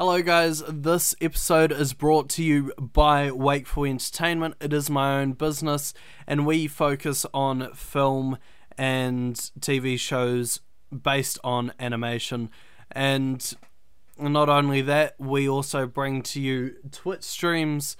Hello, guys. This episode is brought to you by Wakeful Entertainment. It is my own business, and we focus on film and TV shows based on animation. And not only that, we also bring to you Twitch streams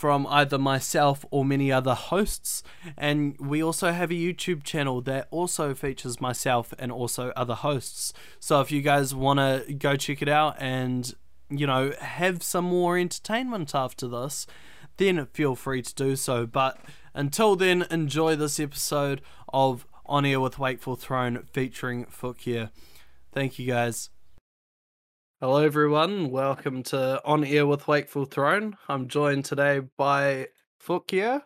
from either myself or many other hosts. And we also have a YouTube channel that also features myself and also other hosts. So if you guys want to go check it out and, you know, have some more entertainment after this, then feel free to do so. But until then, enjoy this episode of On Air with Wakeful Throne featuring PhucYeah. Thank you guys. Hello, everyone. Welcome to On Air with Wakeful Throne. I'm joined today by PhucYeah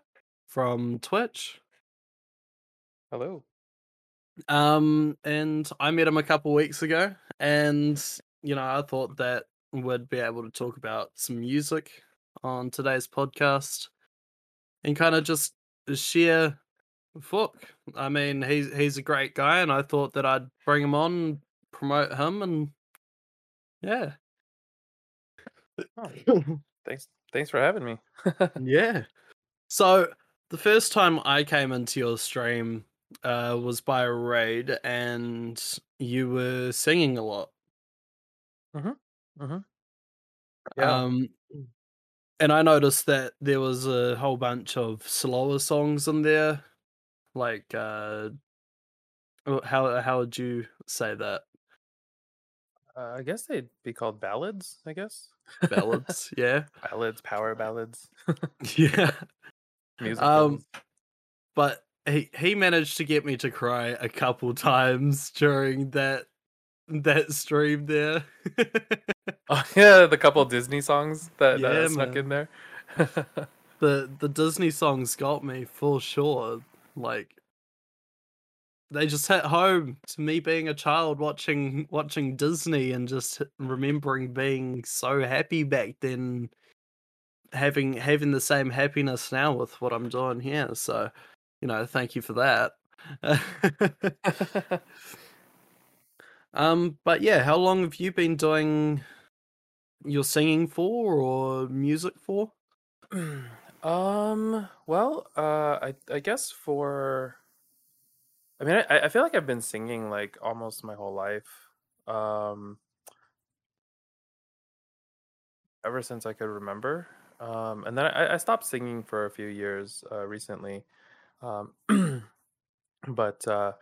from Twitch. Hello. Um, and I met him a couple weeks ago, and you know, I thought that we'd be able to talk about some music on today's podcast and kind of just share Fook. I mean, he's he's a great guy, and I thought that I'd bring him on, promote him, and yeah. Oh, thanks. Thanks for having me. yeah. So the first time I came into your stream uh, was by a raid, and you were singing a lot. Mm-hmm. Mm-hmm. Yeah. Um, and I noticed that there was a whole bunch of slower songs in there. Like, uh, how how would you say that? Uh, I guess they'd be called ballads. I guess Ballads, yeah, ballads, power ballads, yeah. music. Um, but he he managed to get me to cry a couple times during that that stream there. Oh yeah, the couple Disney songs that, Yeah, that snuck man. in there. the the Disney songs got me for sure. Like they just hit home to me being a child watching watching Disney and just remembering being so happy back then having having the same happiness now with what I'm doing here. So, you know, thank you for that. um but yeah, how long have you been doing your singing for or music for? um. Well, uh, I I guess for. I mean, I I feel like I've been singing like almost my whole life. Um. Ever since I could remember. Um, and then I, I stopped singing for a few years uh, recently. Um, but uh,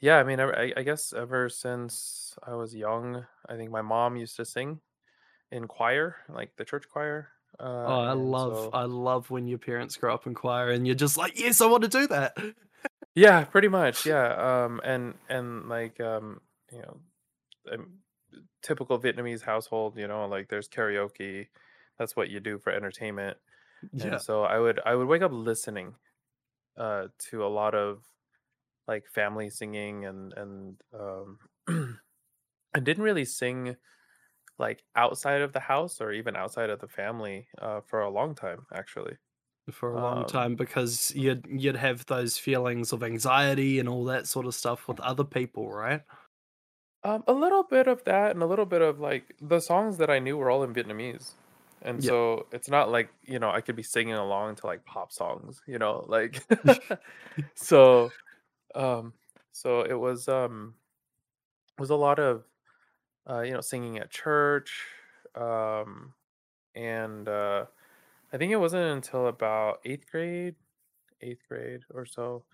yeah, I mean, I, I guess ever since I was young, I think my mom used to sing in choir, like the church choir. Uh, Oh, I love so I love when your parents grow up in choir and you're just like, yes, I want to do that. Yeah, pretty much, yeah. Um, and and like um, you know, um, typical Vietnamese household, you know, like there's karaoke. That's what you do for entertainment. Yeah. And so I would I would wake up listening uh to a lot of like family singing and and um I didn't really sing like outside of the house or even outside of the family uh for a long time actually. For a long Um time because you'd you'd have those feelings of anxiety and all that sort of stuff with other people, right? um a little bit of that and a little bit of like the songs that I knew were all in Vietnamese. And Yeah. so it's not like, you know, I could be singing along to like pop songs, you know, like so um so it was um it was a lot of uh you know singing at church um and uh i think it wasn't until about eighth grade eighth grade or so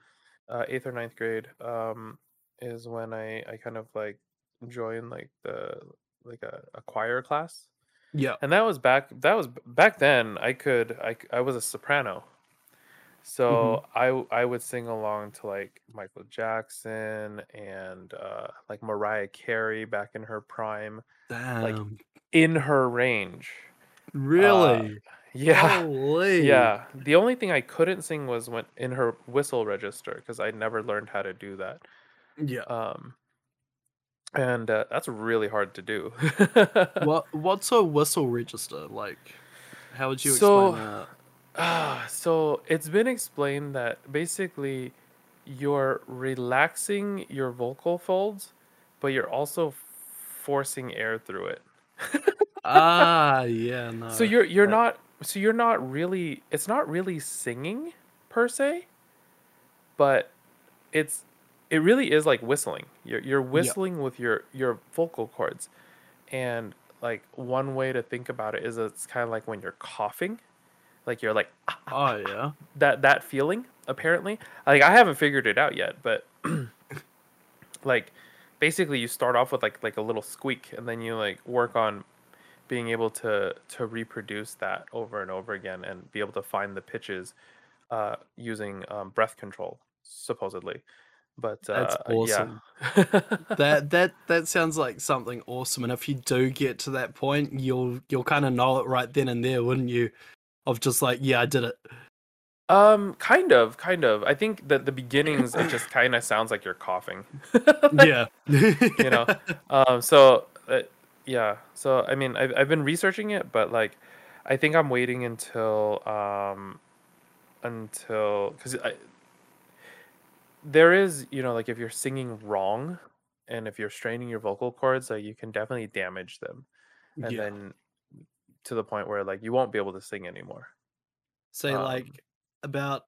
uh eighth or ninth grade um is when i i kind of like joined like the like a, a choir class Yeah. and that was back that was back then i could I I was a soprano hmm I I would sing along to like Michael Jackson and uh like Mariah Carey back in her prime, like in her range. Uh Really? Yeah. Holy. Yeah. The only thing I couldn't sing was when in her whistle register because I never learned how to do that. Yeah. Um and uh, that's really hard to do. What what's a whistle register like? How would you explain so that? Ah, so it's been explained that basically you're relaxing your vocal folds, but you're also forcing air through it. ah, yeah, no. so you're you're that- not so you're not really it's not really singing per se, but it's it really is like whistling. You're you're whistling with your your vocal cords, and like one way to think about it is it's kind of like when you're coughing, like you're like ah, ah, Oh ah, yeah. that that feeling apparently like i haven't figured it out yet but like basically you start off with like like a little squeak and then you like work on being able to to reproduce that over and over again and be able to find the pitches uh using um, breath control supposedly. But uh That's awesome. yeah that that that sounds like something awesome and if you do get to that point you'll you'll kind of know it right then and there wouldn't you? Of just like yeah i did it. Um kind of kind of. I think that the beginnings it just kind of sounds like you're coughing. Yeah. You know? Um so uh, yeah so i mean I've, I've been researching it but like i think i'm waiting until um until because i there is you know like if you're singing wrong and if you're straining your vocal cords like you can definitely damage them. And yeah. then to the point where like you won't be able to sing anymore. Say um, like about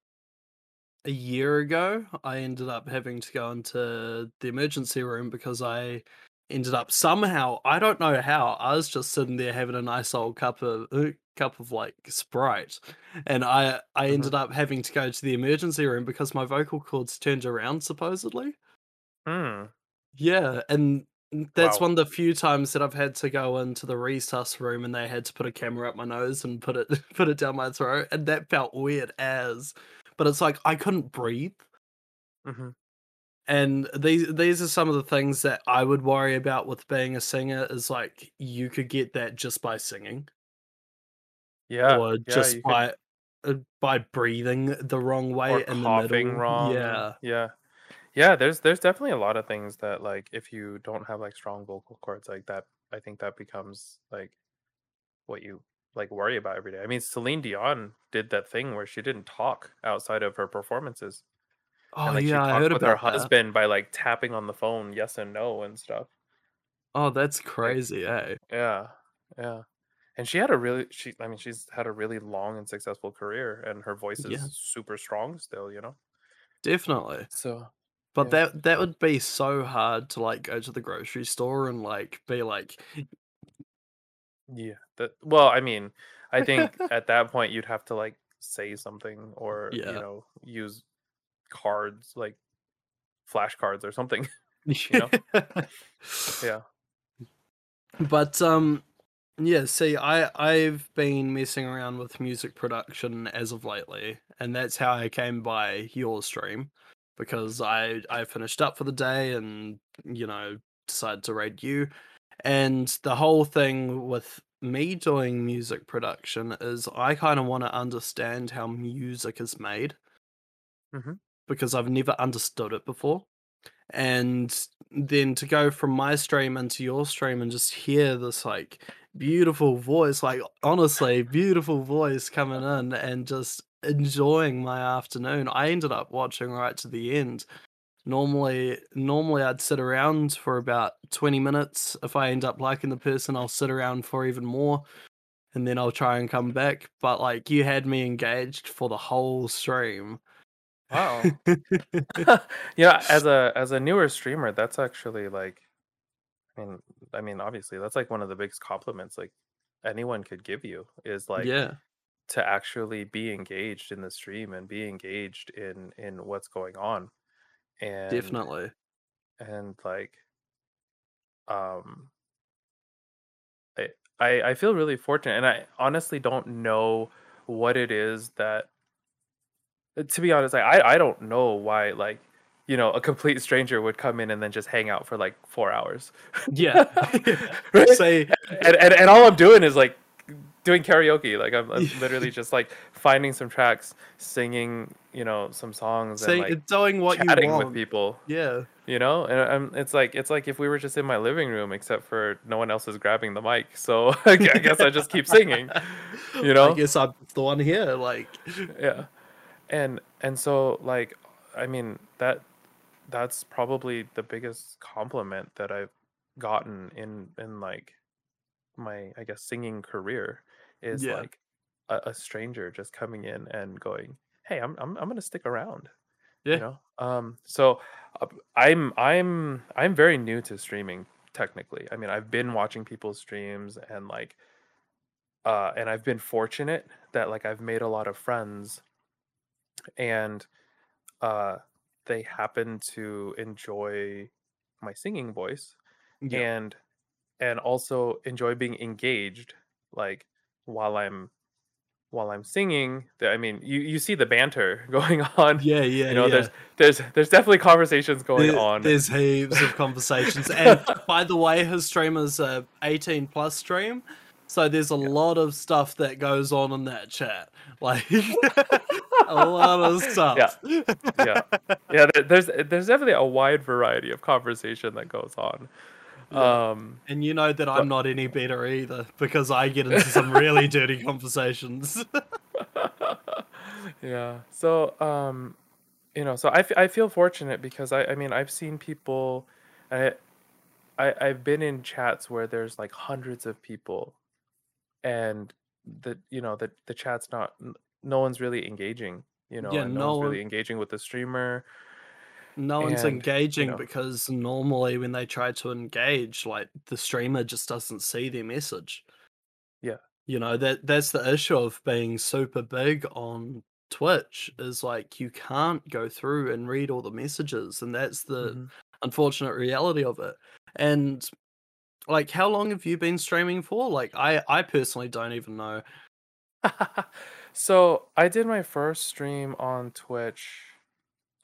a year ago i ended up having to go into the emergency room because i ended up somehow i don't know how i was just sitting there having a nice old cup of uh, cup of like sprite and i i Mhm. ended up having to go to the emergency room because my vocal cords turned around supposedly Hmm. yeah and that's Wow. one of the few times that i've had to go into the resus room and they had to put a camera up my nose and put it put it down my throat and that felt weird as but it's like i couldn't breathe hmm and these these are some of the things that I would worry about with being a singer is like you could get that just by singing yeah or yeah, just you could- by uh, by breathing the wrong way or in the coughing middle. wrong. Yeah, yeah, yeah. There's there's definitely a lot of things that like if you don't have like strong vocal cords like that, I think that becomes like what you like worry about every day. I mean, Celine Dion did that thing where she didn't talk outside of her performances, oh and like yeah, I heard with her about that. husband by like tapping on the phone, yes and no and stuff. Oh, that's crazy, eh? Yeah, yeah. And she had a really she I mean she's had a really long and successful career and her voice is Yeah. super strong still, you know. Definitely. So But Yeah. that that would be so hard to like go to the grocery store and like be like, Yeah. That well, I mean, I think at that point you'd have to like say something or you know, use cards like flashcards or something. You know? yeah. But um yeah, see I I've been messing around with music production as of lately and that's how I came by your stream because I I finished up for the day and you know decided to raid you and the whole thing with me doing music production is I kind of want to understand how music is made Mhm. Because I've never understood it before. And then to go from my stream into your stream and just hear this like beautiful voice like honestly beautiful voice coming in and just enjoying my afternoon. I ended up watching right to the end. Normally normally i'd sit around for about 20 minutes. If i end up liking the person i'll sit around for even more and then i'll try and come back. But like you had me engaged for the whole stream Wow. yeah, as a as a newer streamer, that's actually like I mean I mean obviously that's like one of the biggest compliments like anyone could give you is like yeah to actually be engaged in the stream and be engaged in in what's going on. And definitely and like um I, I I feel really fortunate and I honestly don't know what it is that to be honest, like, I I don't know why like you know a complete stranger would come in and then just hang out for like four hours. yeah right? say and, and and all I'm doing is like doing karaoke. Like I'm, I'm literally just like finding some tracks, singing, you know, some songs, say and like doing what you chatting want with people. yeah You know, and um, it's like it's like if we were just in my living room, except for no one else is grabbing the mic. So I guess I just keep singing. You know, I guess I'm the one here. Like, yeah and and so like i mean that that's probably the biggest compliment that i've gotten in in like my I guess singing career is Yeah. like a, a stranger just coming in and going, "Hey, I'm I'm I'm gonna stick around," you Yeah. know. Um, so I'm I'm I'm very new to streaming technically. I mean, I've been watching people's streams and like uh and I've been fortunate that like I've made a lot of friends and uh they happen to enjoy my singing voice Yeah. and and also enjoy being engaged like while I'm while I'm singing. I mean, you you see the banter going on. Yeah, yeah, You know, yeah. there's there's there's definitely conversations going There- on. There's heaps of conversations. And by the way, his stream is a 18 plus stream. So there's a lot of stuff that goes on in that chat. Like a lot of stuff. Yeah. yeah, yeah. There's there's definitely a wide variety of conversation that goes on. Yeah. Um, And you know that But- I'm not any better either because I get into some really dirty conversations. yeah. So, um, you know, so I, f- I feel fortunate because I, I mean, I've seen people, I, I, I've been in chats where there's like hundreds of people and the, you know, the, the chat's not, no one's really engaging, you know, Yeah, and no no one's one- really engaging with the streamer. no one's And, you engaging know. because normally when they try to engage, like the streamer just doesn't see their message. Yeah. You know, that that's the issue of being super big on Twitch is like you can't go through and read all the messages and that's the Mhm. unfortunate reality of it. And like how long have you been streaming for? Like I I personally don't even know. so I did my first stream on Twitch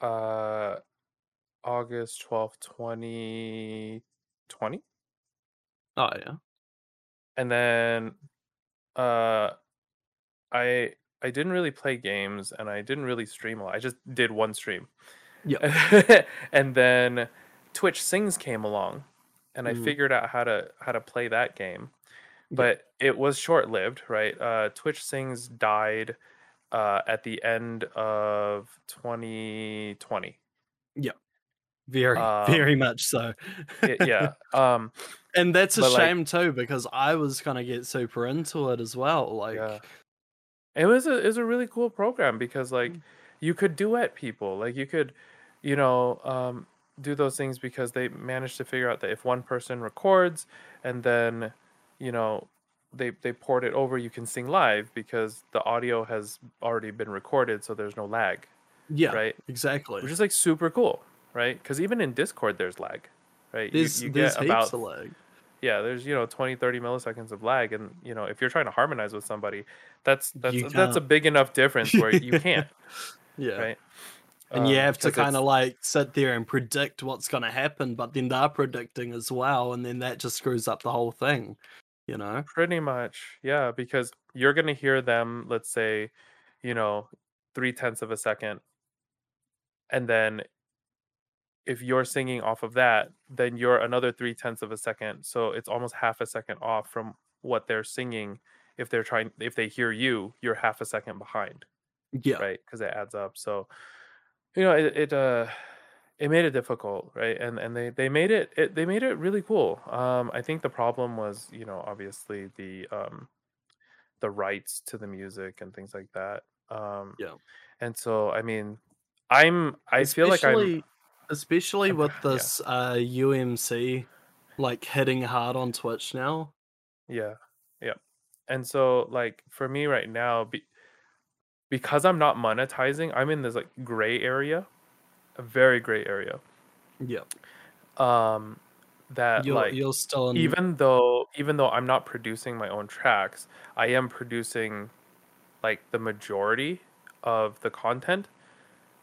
uh August twelfth, 2020. Oh yeah. And then uh I I didn't really play games and I didn't really stream a lot. I just did one stream. Yeah. and then Twitch Sings came along and I Mhm. figured out how to how to play that game. But it was short-lived, right? Uh Twitch Sings died uh at the end of 2020. Very, Um, very much so. Y- yeah. Um and that's a but, like- shame too because I was gonna get super into it as well. Like, Yeah. It was a it was a really cool program because like Mm. you could duet people. Like you could, you know, um, do those things because they managed to figure out that if one person records and then, you know, they they port it over, you can sing live because the audio has already been recorded, so there's no lag, yeah, right? exactly. Which is like super cool, right? Because even in Discord, there's lag, right? You- there's you, there's get about lag. yeah there's you know 20 30 milliseconds of lag and you know if you're trying to harmonize with somebody that's that's You that's a big enough difference where you can't Yeah. right And you Um, have to kind of like sit there and predict what's going to happen, but then they're predicting as well, and then that just screws up the whole thing, you know? pretty much yeah because you're gonna hear them let's say you know three tenths of a second and then if you're singing off of that then you're another three tenths of a second so it's almost half a second off from what they're singing if they're trying if they hear you you're half a second behind Yeah. right because it adds up so you know it, it uh it made it difficult right and and they they made it, it they made it really cool um i think the problem was you know obviously the um the rights to the music and things like that um Yeah. and so i mean i'm i feel like i'm Especially- especially I'm with pr- yeah. this uh UMC like hitting hard on Twitch now. Yeah, yeah. And so like for me right now, be, because I'm not monetizing, I'm in this like gray area, a very gray area. Yeah. Um, that You're like you're still even though even though I'm not producing my own tracks, I am producing like the majority of the content.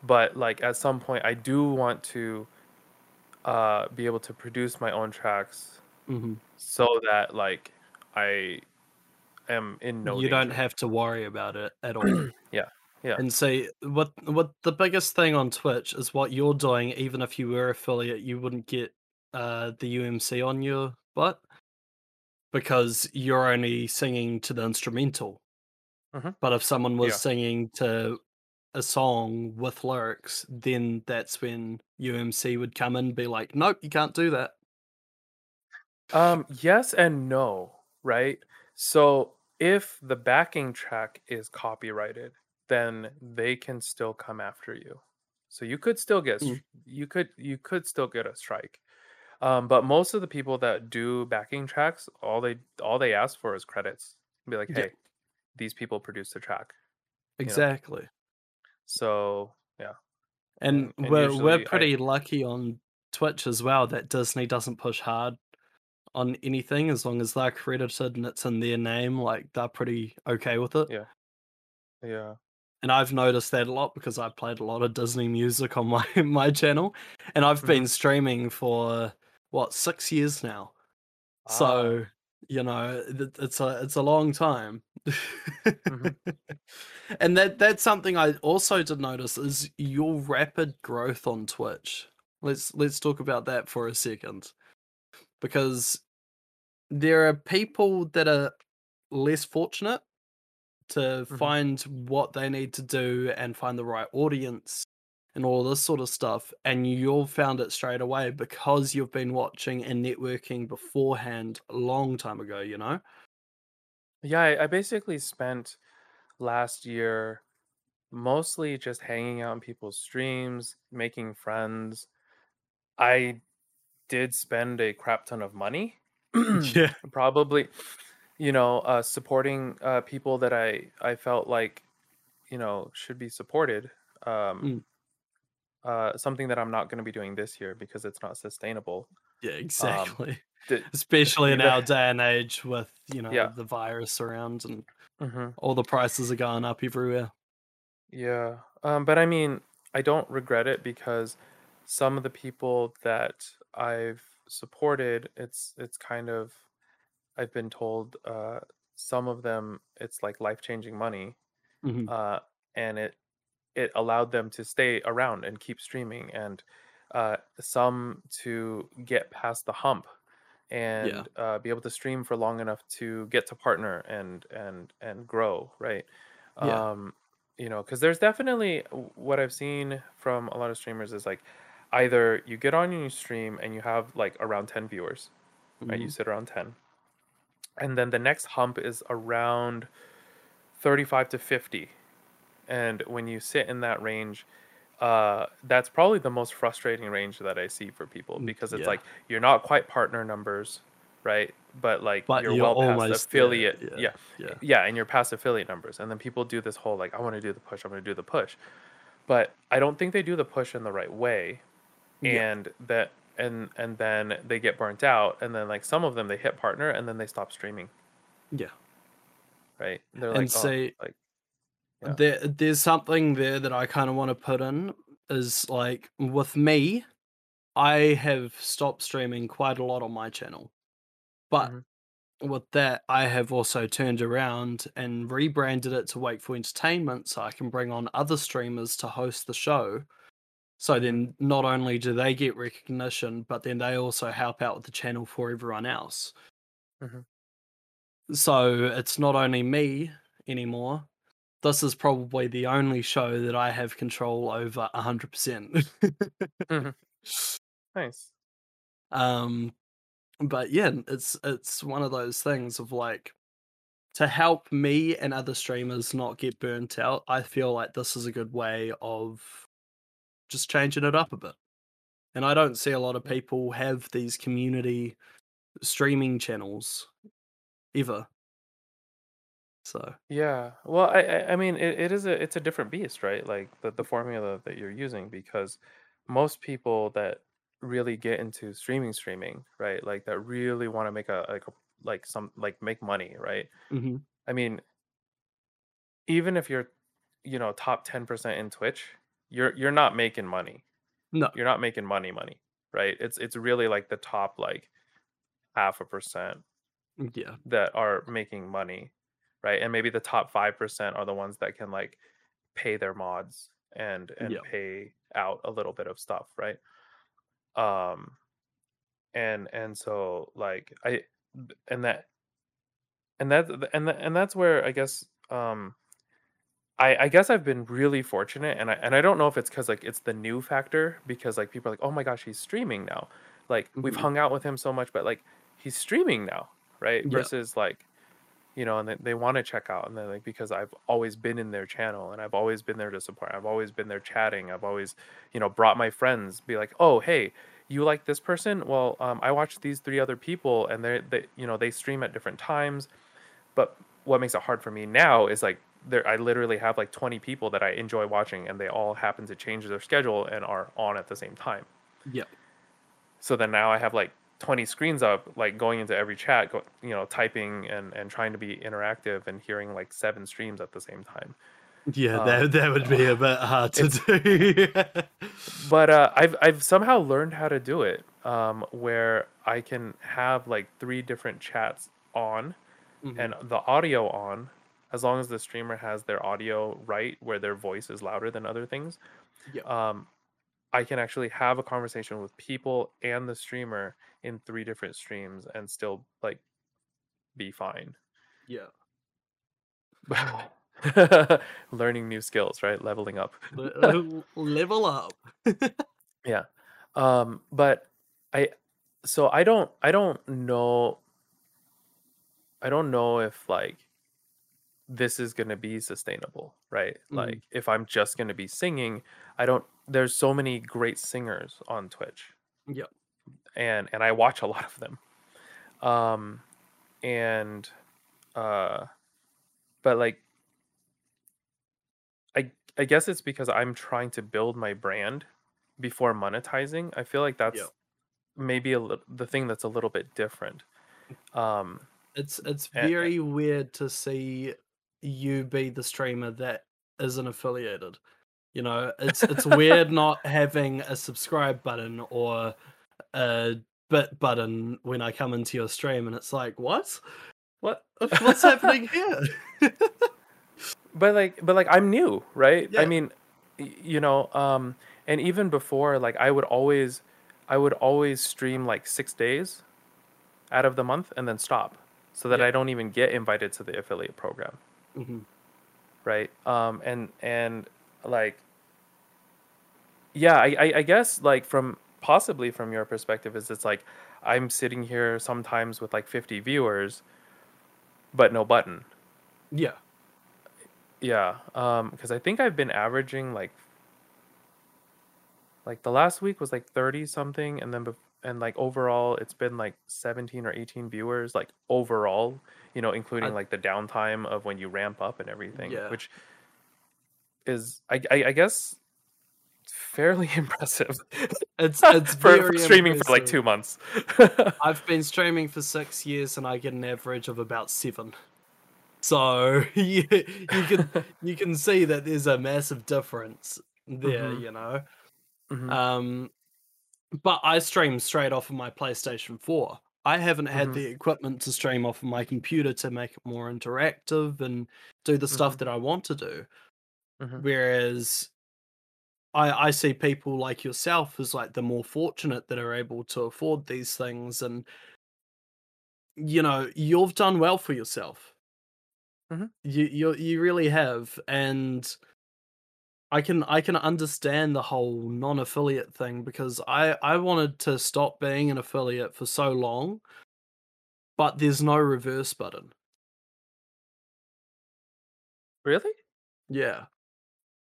But like at some point, I do want to uh, be able to produce my own tracks Mhm. so that like I am in no you don't have to worry about it at all. Yeah, yeah. And see what what the biggest thing on Twitch is what you're doing. Even if you were affiliate, you wouldn't get uh, the UMC on your butt because you're only singing to the instrumental. Mhm. But if someone was Yeah. singing to a song with lyrics, then that's when UMC would come in and be like, "Nope, you can't do that." Um, yes and no. right? So if the backing track is copyrighted, then they can still come after you. So you could still get Mm. you could you could still get a strike. Um, but most of the people that do backing tracks, all they all they ask for is credits. Be like, Yeah. hey, these people produced the track. know. Exactly. So yeah, And, And- and we're we're I- pretty lucky on Twitch as well that Disney doesn't push hard on anything as long as they're credited and it's in their name. Like they're pretty okay with it. Yeah. yeah. And I've noticed that a lot because I played a lot of Disney music on my my channel, and I've Mhm. been streaming for what six years now. So you know it- it's a it's a long time. Mhm. and that that's something I also did notice is your rapid growth on Twitch. Let's let's talk about that for a second. Because there are people that are less fortunate to Mhm. find what they need to do and find the right audience and all this sort of stuff and you've found it straight away because you've been watching and networking beforehand a long time ago you know Yeah, I, I basically spent last year mostly just hanging out in people's streams, making friends. I did spend a crap ton of money. yeah Probably, you know, uh, supporting uh, people that I I felt like, you know, should be supported. Um, Mm. uh, something that I'm not going to be doing this year because it's not sustainable. yeah exactly Did, especially in Um, our day and age with you know Yeah. the virus around and Mhm. all the prices are going up everywhere Yeah. Um, but I mean, I don't regret it because some of the people that I've supported, it's it's kind of I've been told uh some of them it's like life-changing money. Mhm. Uh and it it allowed them to stay around and keep streaming and uh some to get past the hump and uh, be able to stream for long enough to get to partner and and and grow right Yeah. um you know because there's definitely what i've seen from a lot of streamers is like either you get on and you stream and you have like around 10 viewers right you Mhm. sit around 10 and then the next hump is around 35 to 50 and when you sit in that range uh that's probably the most frustrating range that i see for people Mm, because it's yeah. like you're not quite partner numbers right? But like but you're, you're, well past affiliate yeah yeah yeah. yeah and you're past affiliate numbers. And then people do this whole like i want to do the push i'm going to do the push. But i don't think they do the push in the right way. Yeah. and that and and then they get burnt out and then like some of them they hit partner and then they stop streaming yeah right they're And like oh, like Yeah. there there's something there that I kind of want to put in is like with me, I have stopped streaming quite a lot on my channel, but Mhm. with that, I have also turned around and rebranded it to Wakeful Entertainment, so I can bring on other streamers to host the show. So then, not only do they get recognition, but then they also help out with the channel for everyone else. Mhm. So it's not only me anymore. This is probably the only show that I have control over 100%. nice um but yeah, it's it's one of those things of like to help me and other streamers not get burnt out. I feel like this is a good way of just changing it up a bit. And I don't see a lot of people have these community streaming channels ever. So, Yeah. Well, I I, mean it, it is a it's a different beast, right? Like the, the formula that you're using because most people that really get into streaming streaming, right? Like that really want to make a like a, like some like make money, right? mhm. I mean even if you're you know top 10% in Twitch, you're you're not making money. no, You're not making money money, right? It's it's really like the top like half a percent yeah, that are making money, right? And maybe the top 5% are the ones that can like pay their mods and and Yeah. pay out a little bit of stuff, right? Um and and so like I and that and that and that, and that's where I guess um I, I guess I've been really fortunate and I and I don't know if it's because like it's the new factor because like people are like, oh my gosh, he's streaming now. Like we've Mhm. hung out with him so much, but like he's streaming now, right? Yeah. Versus like, you know, and they, they want to check out, and then like because I've always been in their channel and I've always been there to support. I've always been there chatting. I've always, you know, brought my friends. Be like, oh hey, you like this person? Well, um, I watched these three other people, and they're they you know they stream at different times. But what makes it hard for me now is like there I literally have like 20 people that I enjoy watching, and they all happen to change their schedule and are on at the same time. Yep. So then now I have like 20 screens up, like going into every chat, go, you know, typing and and trying to be interactive and hearing like seven streams at the same time. Yeah, Um, that that would be a bit hard to do. but uh, I've I've somehow learned how to do it, um, where I can have like three different chats on, Mhm. and the audio on, as long as the streamer has their audio right, where their voice is louder than other things. Yep. Um, I can actually have a conversation with people and the streamer in three different streams and still like be fine. yeah. Learning new skills, right? Leveling up. Level up. Yeah. Um, but I so I don't I don't know I don't know if like this is going to be sustainable, right? Mhm. Like if I'm just going to be singing, I don't there's so many great singers on Twitch. Yep. And and I watch a lot of them. Um and uh but like I I guess it's because I'm trying to build my brand before monetizing. I feel like that's Yep. maybe a li- the thing that's a little bit different. Um It's it's very weird to see you be the streamer that isn't affiliated. You know, it's it's weird not having a subscribe button or a bit button when I come into your stream, and it's like, what? What? What's happening here? but like but like i'm new right i mean you know um and even before like i would always i would always stream like six days out of the month and then stop so that Yeah. i don't even get invited to the affiliate program Mhm. right um and and like yeah I, I i guess like from possibly from your perspective is it's like i'm sitting here sometimes with like 50 viewers but no button Yeah. Yeah, um, because I think I've been averaging like, like the last week was like thirty something, and then bef- and like overall it's been like seventeen or eighteen viewers, like overall, you know, including I- like the downtime of when you ramp up and everything, Yeah. which is I, I I guess fairly impressive It's it's for, for streaming for like two months. I've been streaming for six years and I get an average of about seven. So you, you can you can see that there's a massive difference there, Mhm. you know. Mhm. Um, but I stream straight off of my PlayStation 4. I haven't had Mhm. the equipment to stream off of my computer to make it more interactive and do the stuff Mhm. that I want to do. Mhm. Whereas I I see people like yourself as like the more fortunate that are able to afford these things and you know, you've done well for yourself. Mhm. You you you really have and I can I can understand the whole non-affiliate thing because I I wanted to stop being an affiliate for so long but there's no reverse button. really? Yeah.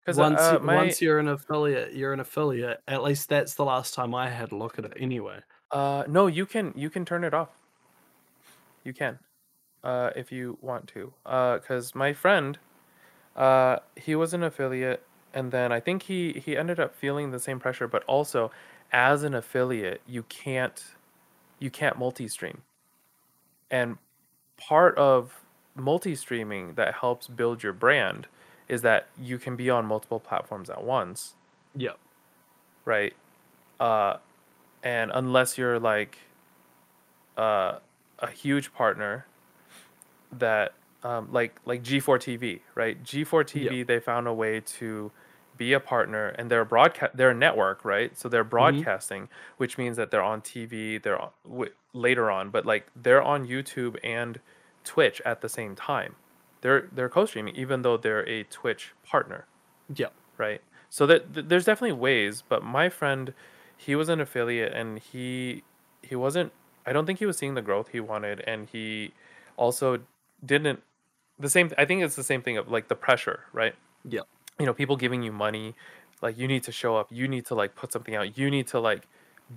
Because once uh, my once you're an affiliate, you're an affiliate. At least that's the last time I had a look at it. Anyway, Uh, no, you can you can turn it off. You can, uh, if you want to. Uh, cause my friend, uh, he was an affiliate, and then I think he he ended up feeling the same pressure. But also, as an affiliate, you can't you can't multi-stream, and part of multi-streaming that helps build your brand is that you can be on multiple platforms at once Yep. right? Uh, and unless you're like uh, a huge partner that um, like like G4 TV, right? G4 TV, they found a way to be a partner, and they're broadcast, they're a network, right? So they're mm-hmm. broadcasting, which means that they're on TV, they're on, w- later on, but like they're on YouTube and Twitch at the same time. They're they're co-streaming, even though they're a Twitch partner yeah, right so that th- there's definitely ways but my friend he was an affiliate and he he wasn't I don't think he was seeing the growth he wanted, and he also didn't the same. I think it's the same thing of like the pressure, right? Yeah. You know, people giving you money, like you need to show up, you need to like put something out, you need to like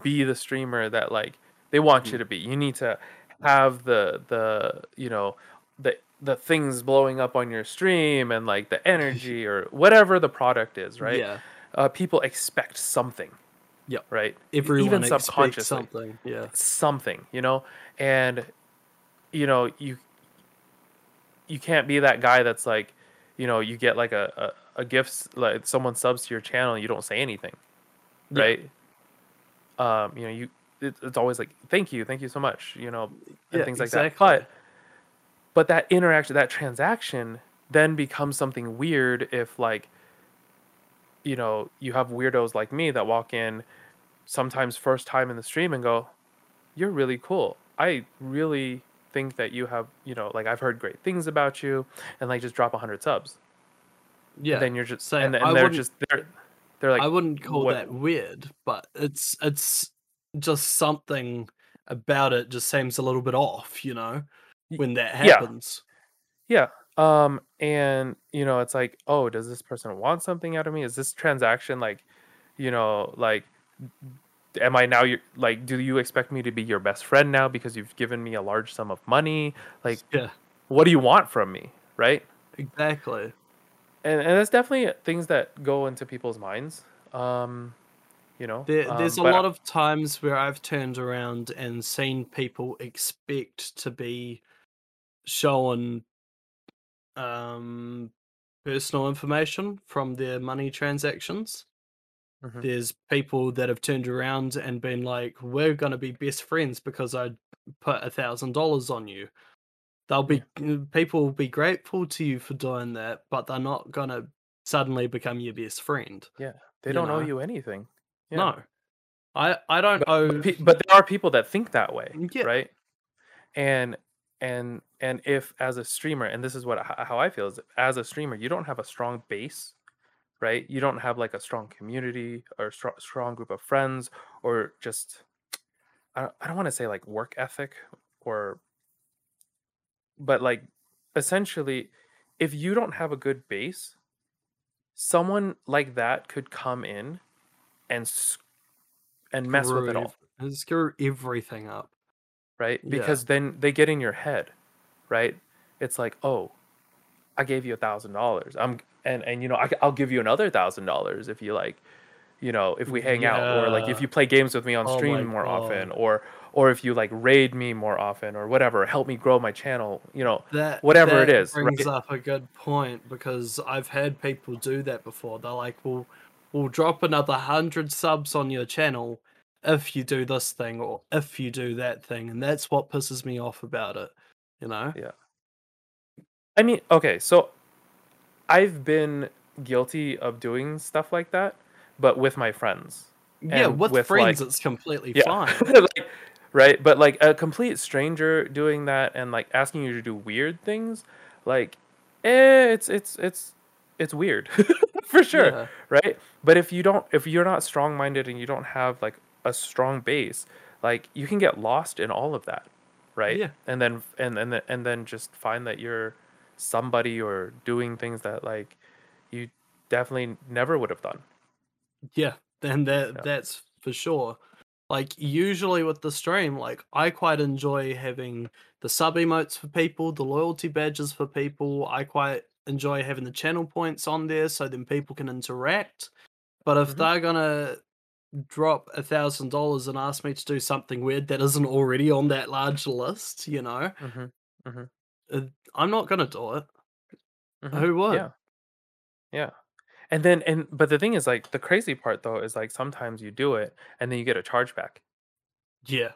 be the streamer that like they want you Mm. to be. You need to have the the you know the the things blowing up on your stream and like the energy or whatever the product is, right? Yeah. Uh, people expect something. yeah Right. Everyone Even expects subconsciously something. Yeah. something, you know? And you know, you you can't be that guy that's like, you know, you get like a a, a gift like someone subs to your channel and you don't say anything. Yeah. Right? Um, you know, you it, it's always like thank you, thank you so much, you know, and Yeah, things like exactly. that. But but that interaction, that transaction then becomes something weird if like you know, you have weirdos like me that walk in sometimes first time in the stream and go, "You're really cool. I really think that you have, you know, like I've heard great things about you," and like just drop hundred subs. Yeah. Then you're just So and, I they're wouldn't- just they're they're like I wouldn't call what- that weird, but it's it's just something about it just seems a little bit off, you know, when that happens. yeah. Yeah. Um, and you know, it's like, oh, does this person want something out of me? Is this transaction like, you know, like, am I now your like? Do you expect me to be your best friend now because you've given me a large sum of money? Like, Yeah, what do you want from me, right? exactly. And and that's definitely things that go into people's minds. Um, you know, There, there's um, a but- lot of times where I've turned around and seen people expect to be shown um, personal information from their money transactions. Mhm. There's people that have turned around and been like, "We're gonna be best friends because I put a thousand dollars on you." They'll be people will be grateful to you for doing that, but they're not gonna suddenly become your best friend. Yeah, they don't owe you anything. Yeah. No, I I don't but, owe. but, but there are people that think that way mm, Yeah. right and and and if as a streamer and this is what how i feel is as a streamer you don't have a strong base right you don't have like a strong community or a strong, strong group of friends or just i don't, I don't want to say like work ethic or but like essentially if you don't have a good base someone like that could come in and and mess with it all and Screw everything up. right? Yeah. Because then they get in your head, right? It's like, oh, I gave you a thousand dollars. I'm and and you know I, will give you another thousand dollars if you like, you know, if we hang out or like if you play games with me on Oh stream more often or or if you like raid me more often or whatever, help me grow my channel. You know, That Whatever it that is, brings right? up a good point because I've had people do that before. They're like, "Well, we'll drop another hundred subs on your channel if you do this thing or if you do that thing," and that's what pisses me off about it. You know? Yeah. I mean, okay, so I've been guilty of doing stuff like that, but with my friends. Yeah, with, with, friends, like- it's completely yeah fine. like, right but like a complete stranger doing that and like asking you to do weird things like eh, it's it's it's it's weird for sure Yeah. right but if you don't if you're not strong minded and you don't have like a strong base like you can get lost in all of that right Yeah. and then and and then- and then just find that you're somebody or doing things that like you definitely never would have done Yeah, then that Yeah. that's for sure. Like usually with the stream, like I quite enjoy having the sub emotes for people, the loyalty badges for people. I quite enjoy having the channel points on there so then people can interact. But if Mhm. they're gonna drop a thousand dollars and ask me to do something weird that isn't already on that large list, you know, mm-hmm. uh, I'm not gonna do it. Mhm. Who would? Yeah. Yeah. And then and but the thing is like the crazy part though is like sometimes you do it and then you get a chargeback, Yeah.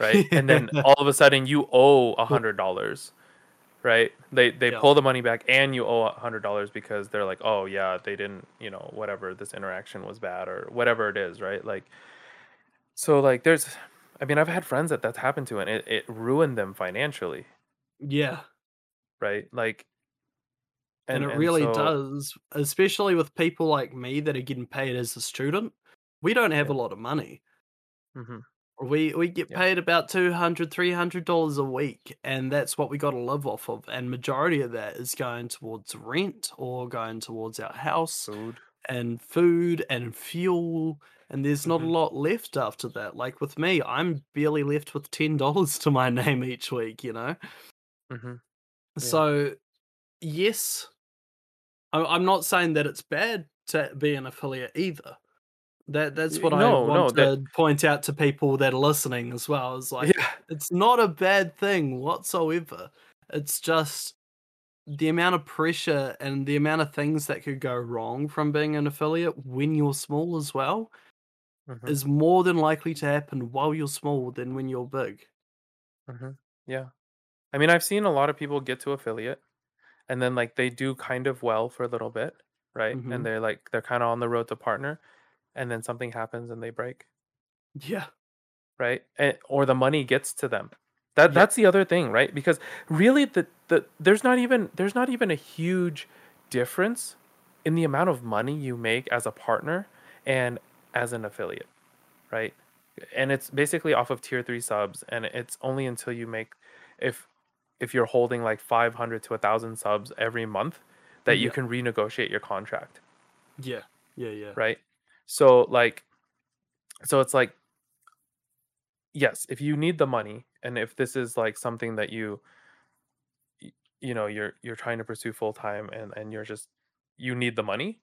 right? and then all of a sudden you owe a hundred dollars. Right? They they Yeah. pull the money back and you owe a hundred dollars because they're like, oh yeah, they didn't, you know, whatever, this interaction was bad or whatever it is, right? Like so like there's I mean I've had friends that that's happened to and it, it ruined them financially, Yeah. right? Like and, it really so- does especially with people like me that are getting paid as a student we don't have Yeah. a lot of money Mhm. We we get paid about 200 300 dollars a week, and that's what we gotta live off of, and majority of that is going towards rent or going towards our house Food. and food and fuel, and there's not a Mhm. lot left after that. Like with me, I'm barely left with $10 to my name each week, you know? Mhm. Yeah. So, yes, I'm not saying that it's bad to be an affiliate either. That that's what I no, no, want that to point out to people that are listening as well, is like, Yeah. it's not a bad thing whatsoever. It's just the amount of pressure and the amount of things that could go wrong from being an affiliate when you're small as well Mhm. is more than likely to happen while you're small than when you're big. Mhm. Yeah. I mean, I've seen a lot of people get to affiliate, and then, like, they do kind of well for a little bit, right? And Mhm. they're, like they're kinda on the road to partner, and then something happens and they break. Yeah. Right? Eh or the money gets to them. That Yeah. that's the other thing, right? Because really the the there's not even there's not even a huge difference in the amount of money you make as a partner and as an affiliate, right? And it's basically off of tier 3 subs, and it's only until you make if if you're holding, like, 500 to 1,000 subs every month that you mm-hmm. can renegotiate your contract. Yeah. Yeah, yeah. Right? So, like so it's like yes, if you need the money, and if this is, like, something that you you know, you're you're trying to pursue full time and and you're just you need the money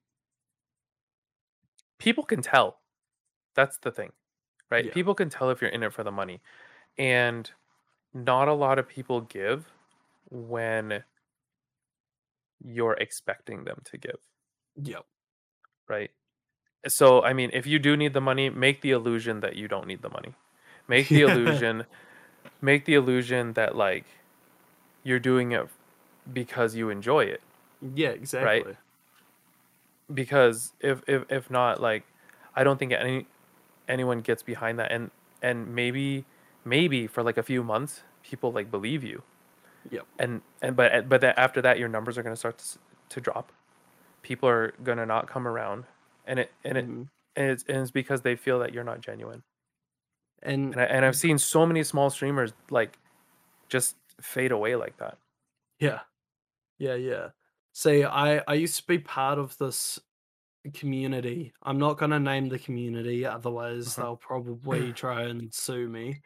people can tell. That's the thing, right? Yeah. People can tell if you're in it for the money, and not a lot of people give when you're expecting them to give. Yep. Right? So, I mean, if you do need the money, make the illusion that you don't need the money. Make the illusion make the illusion that, like, you're doing it because you enjoy it. Yeah, exactly. Right? Because if if if not, like, I don't think any anyone gets behind that, and and maybe maybe for, like, a few months, people, like, believe you. Yep. And and but but then after that, your numbers are gonna start to to drop. People are gonna not come around, and it and it Mhm. and it's and it's because they feel that you're not genuine. And And I and I've seen so many small streamers, like, just fade away like that. Yeah. Yeah, yeah. See, I I used to be part of this community. I'm not gonna name the community, otherwise Mhm. they'll probably try and sue me.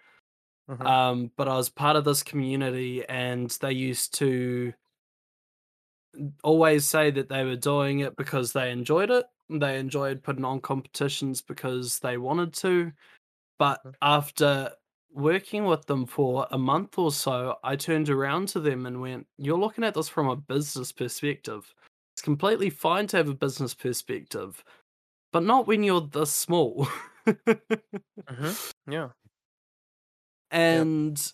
Mhm. Um, but I was part of this community, and they used to always say that they were doing it because they enjoyed it. They enjoyed putting on competitions because they wanted to. But Mhm. after working with them for a month or so, I turned around to them and went, You're looking at this from a business perspective. It's completely fine to have a business perspective, but not when you're this small. Mhm. Yeah. And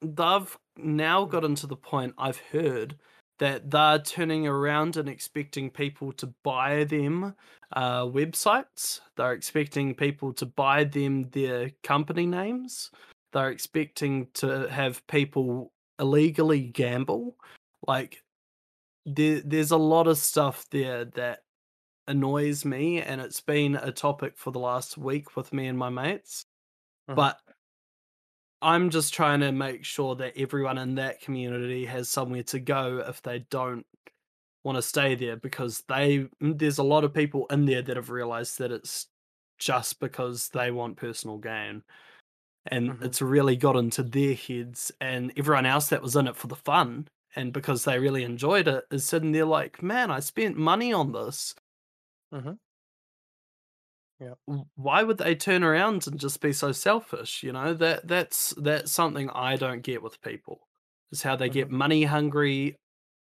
they've now gotten to the point I've heard that they're turning around and expecting people to buy them uh, websites. They're expecting people to buy them their company names. They're expecting to have people illegally gamble. Like, there, there's a lot of stuff there that annoys me, and it's been a topic for the last week with me and my mates. Mhm. But I'm just trying to make sure that everyone in that community has somewhere to go if they don't want to stay there because they mm, there's a lot of people in there that have realized that it's just because they want personal gain and Mhm. it's really got into their heads and everyone else that was in it for the fun and because they really enjoyed it is sitting there like man i spent money on this Mhm. Yeah. why would they turn around and just be so selfish you know that that's that's something i don't get with people is how they get Mhm. money hungry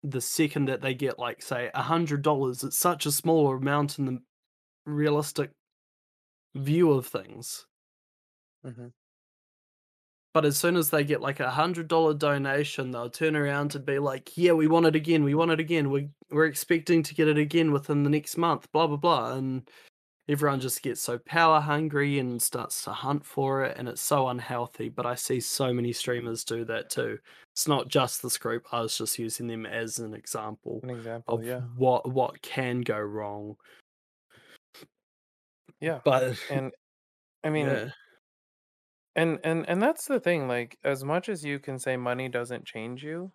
the second that they get like say a hundred dollars it's such a small amount in the realistic view of things Mhm. but as soon as they get like a hundred dollar donation they'll turn around and be like yeah we want it again we want it again we, we're expecting to get it again within the next month blah blah blah and everyone just gets so power hungry and starts to hunt for it and it's so unhealthy but i see so many streamers do that too it's not just this group i was just using them as an example An example, of yeah. what what can go wrong Yeah. but And I mean, yeah And and and that's the thing, like, as much as you can say money doesn't change you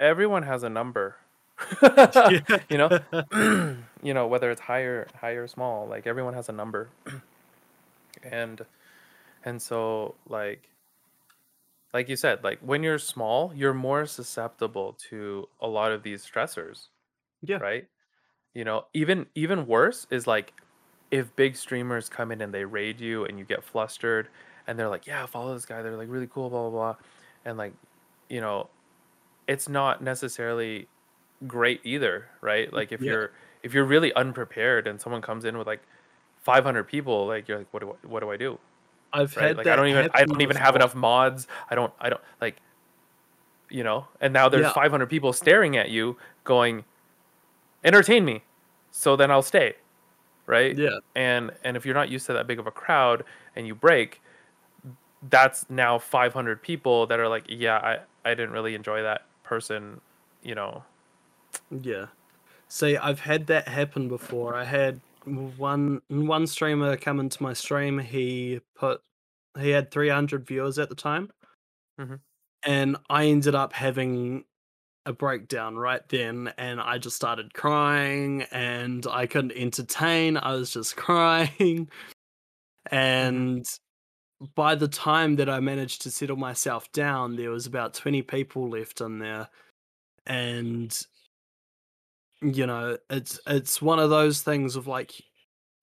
everyone has a number. You know? You know, whether it's higher high or small, like, everyone has a number. And and so, like like you said, like, when you're small, you're more susceptible to a lot of these stressors, Yeah. right? You know, even even worse is, like, if big streamers come in and they raid you and you get flustered and they're like, "Yeah, follow this guy, they're, like, really cool, blah, blah, blah," and, like, you know, it's not necessarily great either, right? Like, if Yeah. you're if you're really unprepared and someone comes in with, like, 500 people, like, you're like, "What do I what do I do? I've right? had like I don't even I don't even have enough mods. I don't I don't like you know? And now there's Yeah. 500 people staring at you going, "Entertain me, so then I'll stay." Right? Yeah. And and if you're not used to that big of a crowd and you break, that's now 500 people that are like, "Yeah, I I didn't really enjoy that person," you know? Yeah. See, I've had that happen before. I had one one streamer come into my stream. He put he had 300 viewers at the time, Mhm. and I ended up having a breakdown right then, and I just started crying, and I couldn't entertain. I was just crying, Mhm. and by the time that I managed to settle myself down, there was about 20 people left in there, and you know, it's it's one of those things of like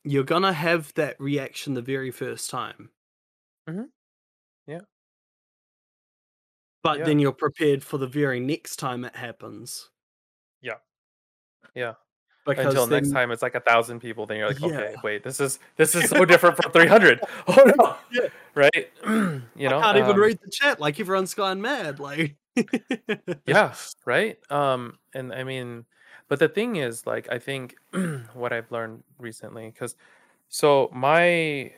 you're gonna have that reaction the very first time, Mhm. Yeah. but Yeah. then you're prepared for the very next time it happens Yeah. Yeah. because Until next time it's like a 1,000 people, then you're like, yeah, "Okay, wait, this is this is so different from 300. Oh, no." yeah, Right? You know I can't even Um read the chat. Like everyone's gone mad. Like Yeah, right? Um, and I mean, but the thing is, like, I think what I've learned recently, because so my,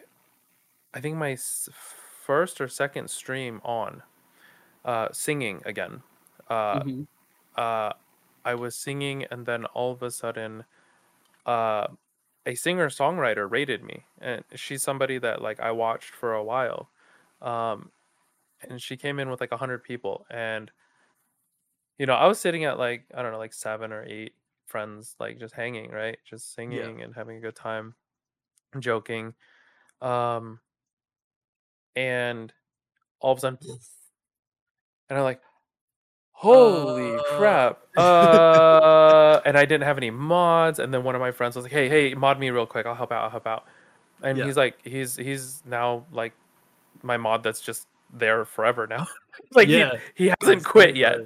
I think my s- first or second stream on, uh, singing again, uh, Mhm. uh, I was singing, and then all of a sudden, uh, a singer songwriter rated me, and she's somebody that like I watched for a while, um, and she came in with like a hundred people, and you know, I was sitting at like, I don't know, like 7 or 8 friends, like, just hanging, right? Just yeah, singing and having a good time, joking. Um, and all of a sudden, and I'm like, "Holy uh, crap." Uh, and I didn't have any mods, and then one of my friends was like, "Hey, hey, mod me real quick. I'll help out. I'll help out." And yeah, he's like, he's he's now like my mod that's just there forever now. Like he yeah, he hasn't quit yet.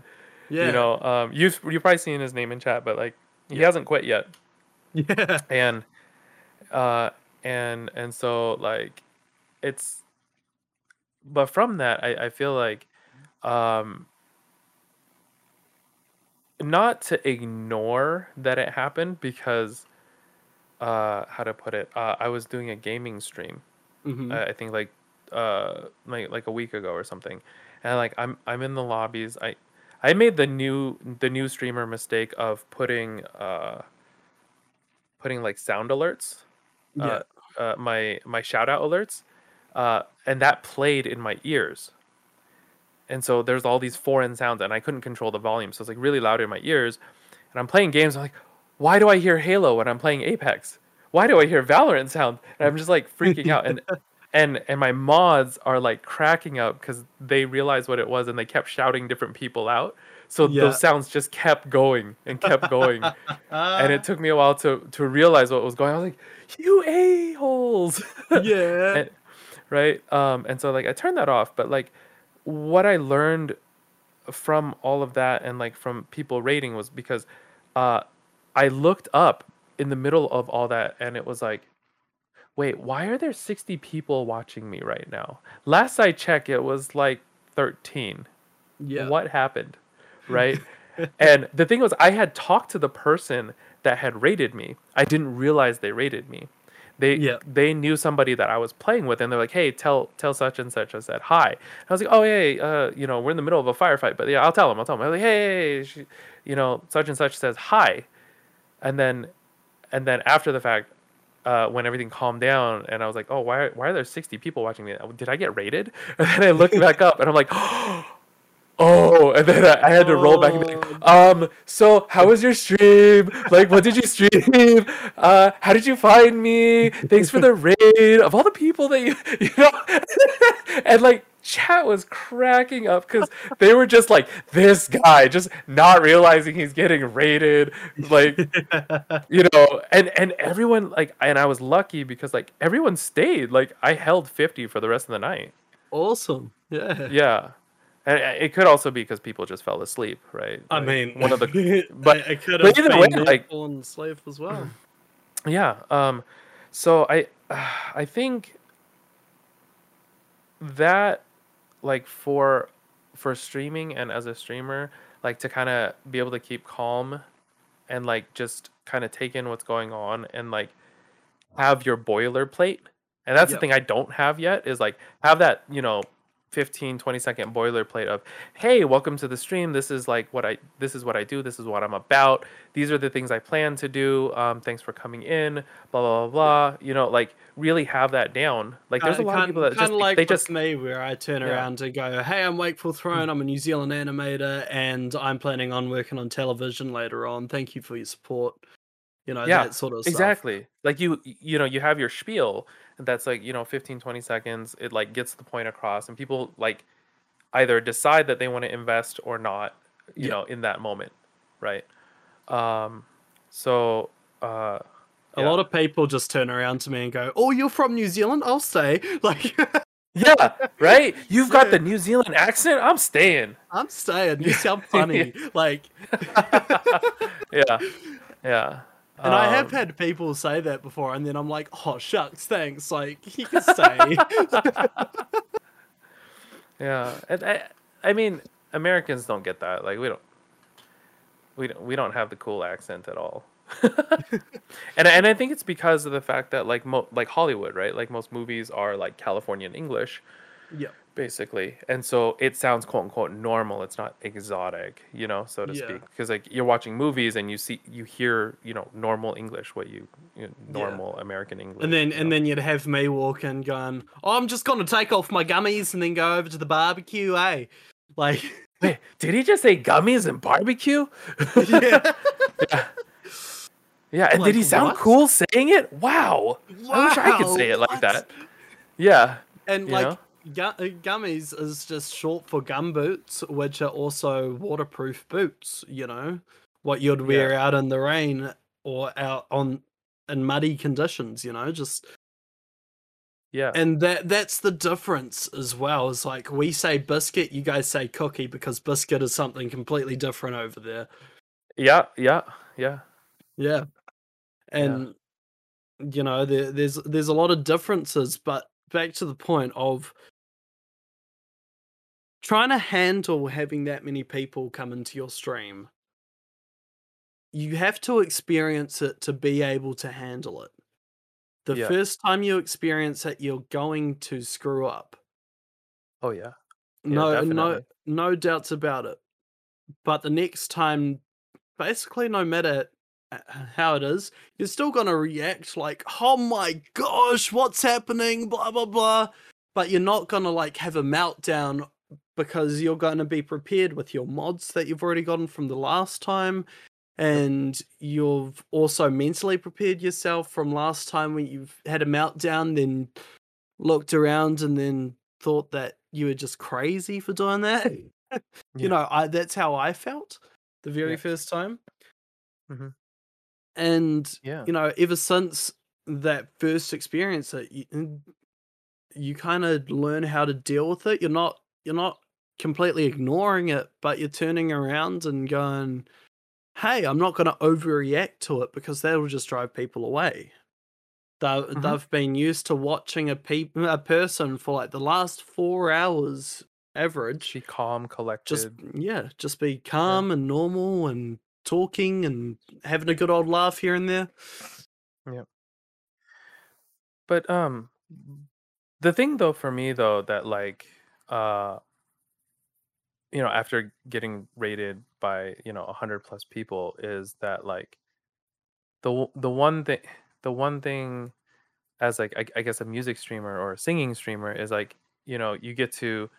Exactly. You know, um, you've you've probably seen his name in chat, but like he yeah, hasn't quit yet. yeah, and uh and and so like it's but from that i i feel like um not to ignore that it happened because uh how to put it uh i was doing a gaming stream hmm uh, i think like uh like like a week ago or something. And like i'm i'm in the lobbies. I i made the new the new streamer mistake of putting uh putting like sound alerts uh, yeah, uh, my my shout out alerts, uh, and that played in my ears. And so there's all these foreign sounds, and I couldn't control the volume, so it's like really loud in my ears. And I'm playing games, I'm like, why do I hear Halo when I'm playing Apex? Why do I hear Valorant sound? And I'm just like freaking out, and and and my mods are like cracking up because they realized what it was, and they kept shouting different people out. So yeah. those sounds just kept going and kept going and it took me a while to to realize what was going on. I was like, "You a holes," yeah, right? Um, and so like I turned that off. But like, what I learned from all of that and like from people rating was because, uh, I looked up in the middle of all that, and it was like, "Wait, why are there sixty people watching me right now?" Last I checked, it was like thirteen. yeah, What happened, right? And the thing was, I had talked to the person that had rated me. I didn't realize they rated me. They yeah, they knew somebody that I was playing with, and they're like, "Hey, tell tell such and such." I said hi. And I was like, "Oh, hey, uh, you know, we're in the middle of a firefight, but yeah, I'll tell them. I'll tell them." I was like, "Hey, she, you know, such and such says hi," and then and then after the fact, uh, when everything calmed down, and I was like, "Oh, why why are there sixty people watching me? Did I get rated?" And then I looked back up, and I'm like, "Oh!" And then I, I had to roll back and be like, "Um, so how was your stream? Like, what did you stream? Uh, how did you find me? Thanks for the raid of all the people that you you know." and like chat was cracking up because they were just like this guy just not realizing he's getting rated like you know and and everyone like and i was lucky because like everyone stayed like i held 50 for the rest of the night awesome. Yeah. yeah and it could also be because people just fell asleep right I Like, mean, one of the but but- it could have either way, like- asleep as well. yeah um so i i think that like for for streaming and as a streamer like to kind of be able to keep calm and like just kind of take in what's going on and like have your boilerplate and that's Yep. the thing i don't have yet is like have that you know 15 20 second boilerplate of hey welcome to the stream this is like what i this is what i do this is what i'm about these are the things i plan to do um, thanks for coming in blah blah blah blah you know like really have that down like there's a lot of people that just like they just me where I turn Yeah. Around and go, "Hey, I'm Wakeful Throne. I'm a New Zealand animator, and I'm planning on working on television later on. Thank you for your support." You know Yeah, that sort of stuff. exactly like you you know you have your spiel that's like you know 15 20 seconds it like gets the point across and people like either decide that they want to invest or not you Yeah. know in that moment right um so uh A lot of people just turn around to me and go, "Oh, you're from New Zealand? I'll stay." Like, yeah right you've got the new zealand accent i'm staying I'm staying. You sound funny. like, yeah yeah and I have Um, had people say that before, and then I'm like, "Oh, shucks, thanks. Like, you can stay." Yeah, and I, I mean, Americans don't get that. Like we don't, we don't, we don't have the cool accent at all. and and I think it's because of the fact that like mo- like Hollywood, right? Like most movies are like Californian English, yeah. Basically, and so it sounds quote unquote normal. It's not exotic, you know, so to Yeah. speak. Because like you're watching movies and you see you hear you know normal English, what you, you know, Yeah. normal American English, And then and know? then you'd have me walk in going, oh, I'm just gonna take off my gummies and then go over to the barbecue, eh? Like Wait, did he just say gummies and barbecue? yeah. Yeah, and Like, did he sound what? cool saying it? Wow. I wish I could say it like what? that. Yeah. And You like know? Uh, gummies is just short for gum boots, which are also waterproof boots, you know. What you'd wear out in the rain or out on in muddy conditions, you know, just Yeah. and that that's the difference as well. Is like we say biscuit, you guys say cookie because biscuit is something completely different over there. yeah, yeah, yeah. Yeah. And you know, there, there's there's a lot of differences, but back to the point of trying to handle having that many people come into your stream. You have to experience it to be able to handle it. The Yeah. first time you experience it, you're going to screw up. Oh yeah. Yeah, no, no, definitely. no doubts about it. But the next time, basically, no matter uh, how it is, you're still gonna react like, "Oh my gosh, what's happening?" Blah blah blah. But you're not gonna like have a meltdown because you're gonna be prepared with your mods that you've already gotten from the last time, and you've also mentally prepared yourself from last time when you've had a meltdown, then looked around and then thought that you were just crazy for doing that. Yeah. You know, I that's how I felt the very Yeah. first time. Mhm. And Yeah. you know, ever since that first experience, that you, you kind of learn how to deal with it. You're not you're not completely ignoring it, but you're turning around and going, "Hey, I'm not going to overreact to it because that'll just drive people away." They Mhm. they've been used to watching a peop- a person for like the last four hours average. Be calm, collected. Just yeah, just be calm and normal and talking and having a good old laugh here and there. Yeah. But um the thing though for me though that like uh you know after getting rated by you know a 100 plus people is that like the the one thing the one thing as like I, I guess a music streamer or a singing streamer is like you know you get to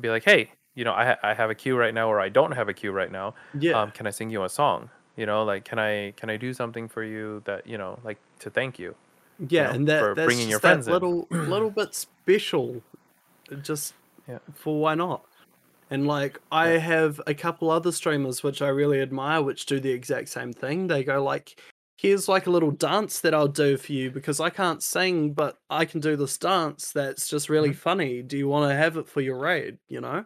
be like hey you know I, ha- I have a queue right now or i don't have a queue right now Yeah. um can i sing you a song you know like can i can i do something for you that you know like to thank you yeah, know, and that for that's bringing your just that friends in. little little bit special, just Yeah. for why not? And like I Yeah. have a couple other streamers which I really admire, which do the exact same thing. They go like, "Here's like a little dance that I'll do for you because I can't sing, but I can do this dance that's just really Mhm. funny. Do you want to have it for your raid?" You know.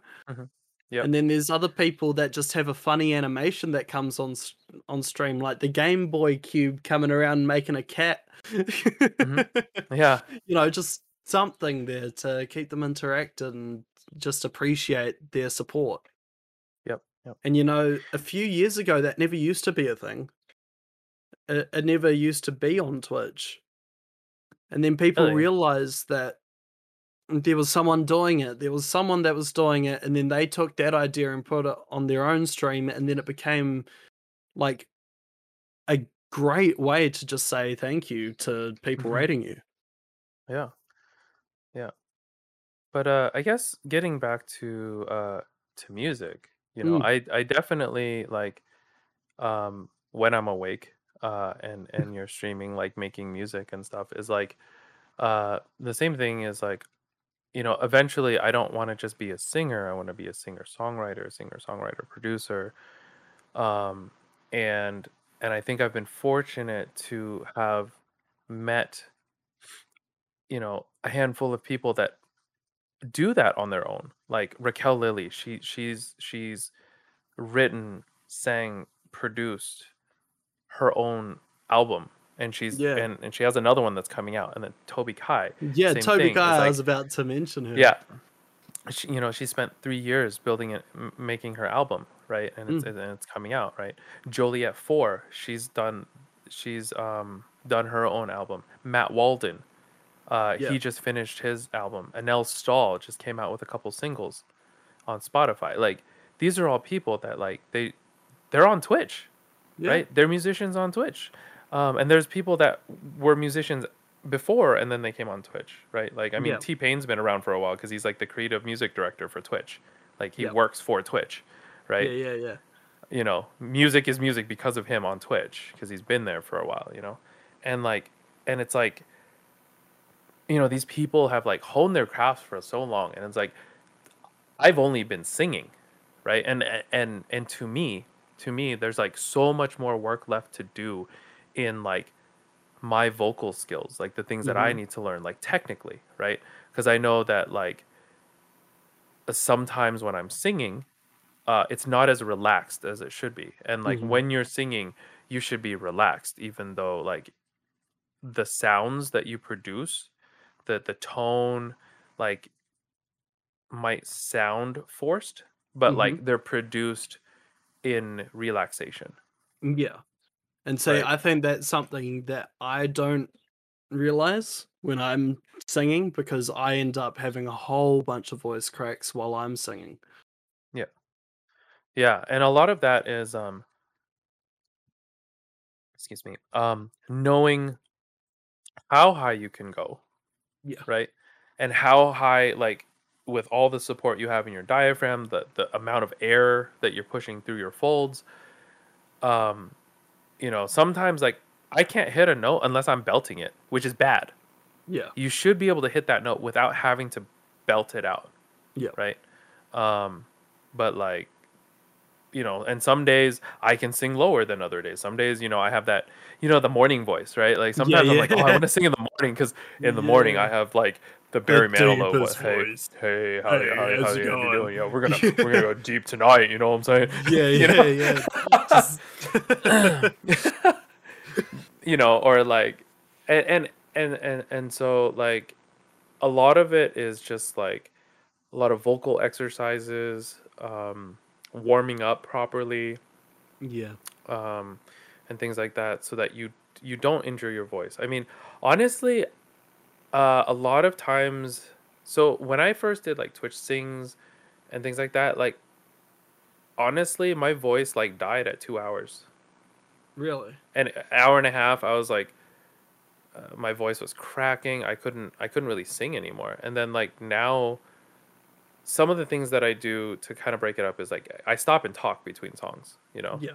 Yep. And then there's other people that just have a funny animation that comes on on stream, like the Game Boy Cube coming around making a cat. yeah You know, just something there to keep them interacted and just appreciate their support. yep yep And you know, a few years ago, that never used to be a thing. It, it never used to be on Twitch. And then people Really? realized that there was someone doing it. There was someone that was doing it, and then they took that idea and put it on their own stream, and then it became like a great way to just say thank you to people Mhm. rating you. Yeah. But uh I guess getting back to uh to music, you know, Mm. I I definitely like um when I'm awake uh and and you're streaming like making music and stuff is like uh the same thing is like you know, eventually I don't want to just be a singer. I want to be a singer-songwriter, singer-songwriter, producer. Um and and I think I've been fortunate to have met you know a handful of people that do that on their own like raquel lilly she she's she's written sang produced her own album and she's Yeah. and, and she has another one that's coming out and then toby kai Yeah, Toby it's Guy, I was about to mention her. yeah she, you know she spent three years building it m- making her album right and it's, and it's coming out right joliet 4 she's done she's um done her own album matt walden uh Yeah. he just finished his album anel stahl just came out with a couple singles on spotify like these are all people that like they they're on twitch Yeah. right? They're musicians on Twitch, um, and there's people that were musicians before and then they came on Twitch, right? Like I mean, Yeah. T-Pain's been around for a while because he's like the creative music director for Twitch, like he works for Twitch, right? Yeah, yeah, yeah. You know, music is music because of him on Twitch because he's been there for a while, you know, and like, and it's like, you know, these people have like honed their crafts for so long, and it's like, I've only been singing, right? And and and to me, to me, there's like so much more work left to do in like my vocal skills, like the things that I Mhm. need to learn, like technically, right? Because I know that like sometimes when I'm singing, uh, it's not as relaxed as it should be, and like Mhm. when you're singing, you should be relaxed, even though like the sounds that you produce, the the tone, like might sound forced, but like they're produced in relaxation. Yeah. And so Right. I think that's something that I don't realize when I'm singing because I end up having a whole bunch of voice cracks while I'm singing. Yeah. Yeah, and a lot of that is um excuse me, um knowing how high you can go, Yeah. right? And how high like with all the support you have in your diaphragm, the the amount of air that you're pushing through your folds, um you know, sometimes like I can't hit a note unless I'm belting it, which is bad. Yeah. you should be able to hit that note without having to belt it out. Yeah. Right. Um, but like, you know, and some days I can sing lower than other days. Some days, you know, I have that, you know, the morning voice, right? Like sometimes I'm like, oh, I want to sing in the morning because in the morning I have like the Barry Manilow, what, deepest hey, voice. hey, how, Hey, howdy, it how you doing? Yeah, we're gonna we're gonna go deep tonight. You know what I'm saying? Yeah, yeah, yeah. Just- you know or like and, and and and and so like a lot of it is just like a lot of vocal exercises um warming up properly yeah. um and things like that so that you you don't injure your voice i mean honestly uh a lot of times so when i first did like twitch sings and things like that like honestly my voice like died at two hours Really? an hour and a half i was like uh, my voice was cracking. I couldn't I couldn't really sing anymore. And then like now some of the things that I do to kind of break it up is like I stop and talk between songs, you know. Yeah.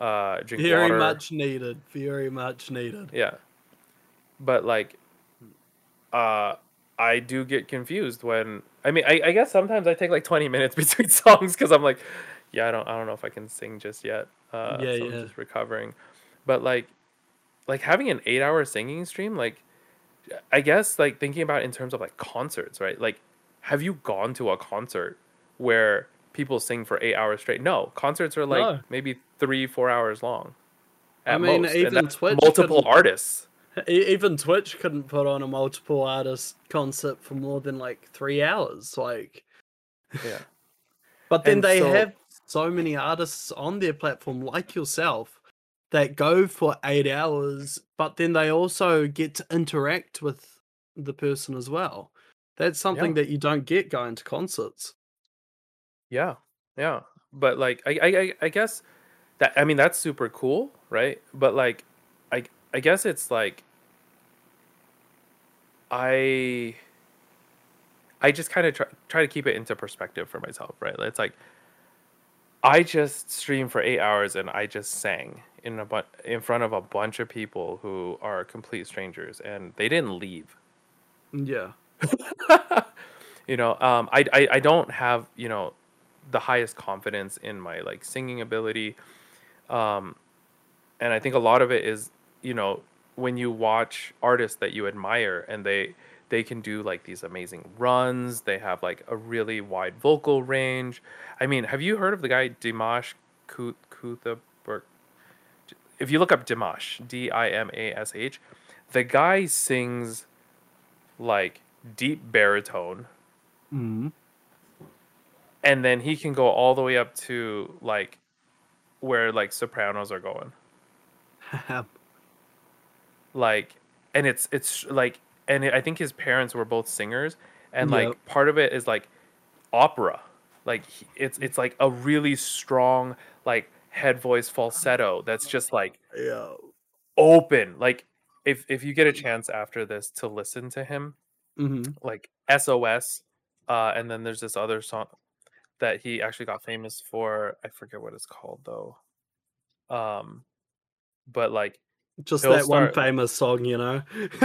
Uh drink Very water. much needed. Very much needed. Yeah. But like uh I do get confused when I mean I, I guess sometimes I take like 20 minutes between songs because I'm like, yeah, I don't I don't know if I can sing just yet. Uh Yeah, so yeah. I'm just recovering. But like like having an eight hour singing stream, like I guess like thinking about in terms of like concerts, right? Like have you gone to a concert where people sing for eight hours straight? No. Concerts are like No. maybe three, four hours long. I mean, most. even Twitch multiple artists. Even Twitch couldn't put on a multiple artist concert for more than like three hours. Like, Yeah. but then And they so- have so many artists on their platform, like yourself, that go for eight hours, but then they also get to interact with the person as well. That's something that you don't get going to concerts. Yeah, yeah, but like I, I, I- I guess that I mean that's super cool, right? But like, I, I guess it's like I, I just kind of try try to keep it into perspective for myself, right? It's like I just streamed for eight hours and I just sang in a bu- in front of a bunch of people who are complete strangers and they didn't leave mm, Yeah. you know um I, I i don't have you know the highest confidence in my like singing ability. Um and i think a lot of it is you know when you watch artists that you admire and they they can do like these amazing runs they have like a really wide vocal range. I mean have you heard of the guy dimash Kut- Kuthaberg if you look up dimash d-i-m-a-s-h the guy sings like deep baritone. Mm. and then he can go all the way up to like where like sopranos are going. Like and it's it's like and i think his parents were both singers. And like part of it is like opera. Like it's it's like a really strong like head voice falsetto that's just like yeah. open. Like if if you get a chance after this to listen to him hmm like SOS, uh, and then there's this other song that he actually got famous for. I forget what it's called though. Um, but like Just that one famous song, you know.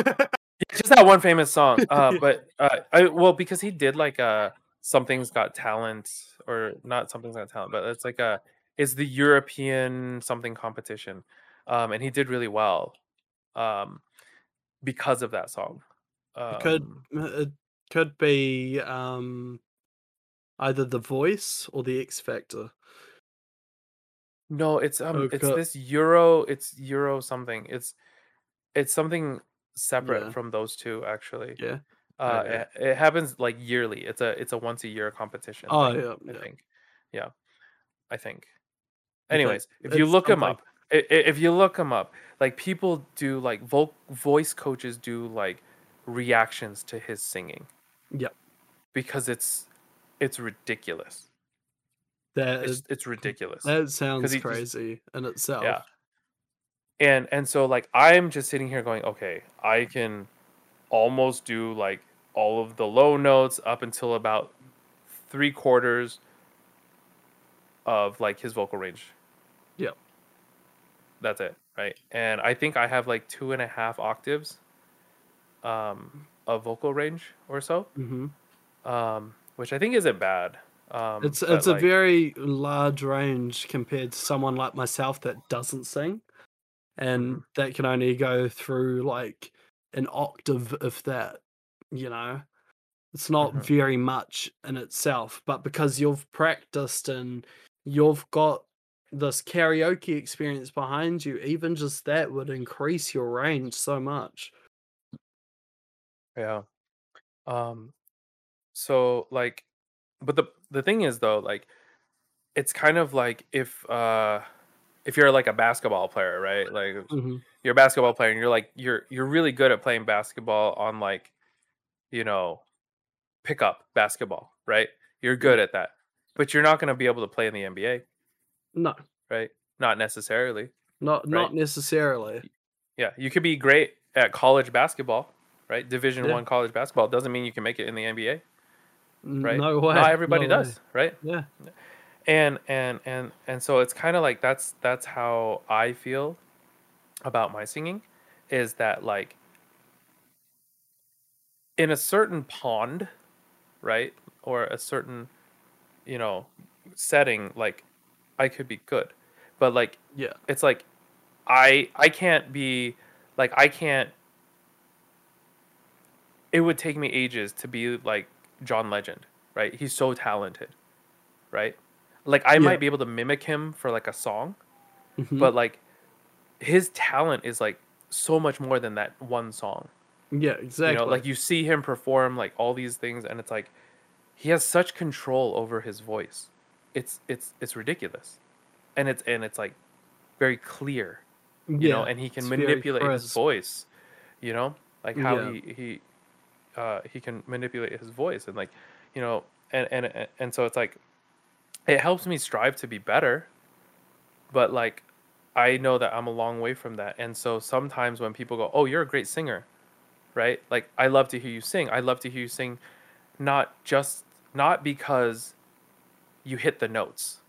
just that one famous song. Uh, but uh, I well because he did like uh something's got talent or not something's got talent, but it's like a it's the European something competition, um, and he did really well, um, because of that song. Um, It could it could be um either the voice or the X Factor. No, it's um it's Okay. this Euro it's Euro something. It's it's something separate Yeah. from those two actually. Yeah. Uh Okay. it, it happens like yearly. It's a it's a once a year competition. Oh thing, yeah, I yeah. think. Yeah. I think. Anyways, if you look something- up, if you look them up, like people do like vo- voice coaches do like reactions to his singing Yep. because it's it's ridiculous. That It's is, it's ridiculous. that sounds he crazy in itself. Yeah. And and so like I'm just sitting here going, okay, I can almost do like all of the low notes up until about three quarters of like his vocal range. Yep. That's it, right? And I think I have like two and a half octaves um of vocal range or so. hmm Um, which I think isn't bad. Um It's it's a very large range compared to someone like myself that doesn't sing, and Mhm. that can only go through like an octave if that. You know, it's not Mhm. very much in itself, but because you've practiced and you've got this karaoke experience behind you, even just that would increase your range so much. Yeah. Um so like but the the thing is though like it's kind of like if uh if you're like a basketball player, right? Like hmm you're a basketball player and you're like you're you're really good at playing basketball on like you know pickup basketball, right? You're good at that. But you're not going to be able to play in the NBA, No, right? Not necessarily. not Right. not necessarily. Yeah, you could be great at college basketball, right? Division Yeah. one college basketball doesn't mean you can make it in the NBA, right? No way. Not everybody no way. does, right? Yeah. and and and and so it's kind of like that's that's how i feel about my singing is that like in a certain pond right or a certain you know setting like i could be good but like Yeah. it's like i i can't be like i can't it would take me ages to be like john legend right he's so talented right like i Yeah. might be able to mimic him for like a song Mhm. but like his talent is like so much more than that one song yeah, exactly. you know like you see him perform like all these things and it's like he has such control over his voice it's it's it's ridiculous and it's and it's like very clear you know and he can manipulate his voice you know like how Yeah. he he uh he can manipulate his voice and like you know and and and so it's like it helps me strive to be better but like i know that i'm a long way from that. And so sometimes when people go oh you're a great singer right? Like i love to hear you sing. I love to hear you sing not just not because you hit the notes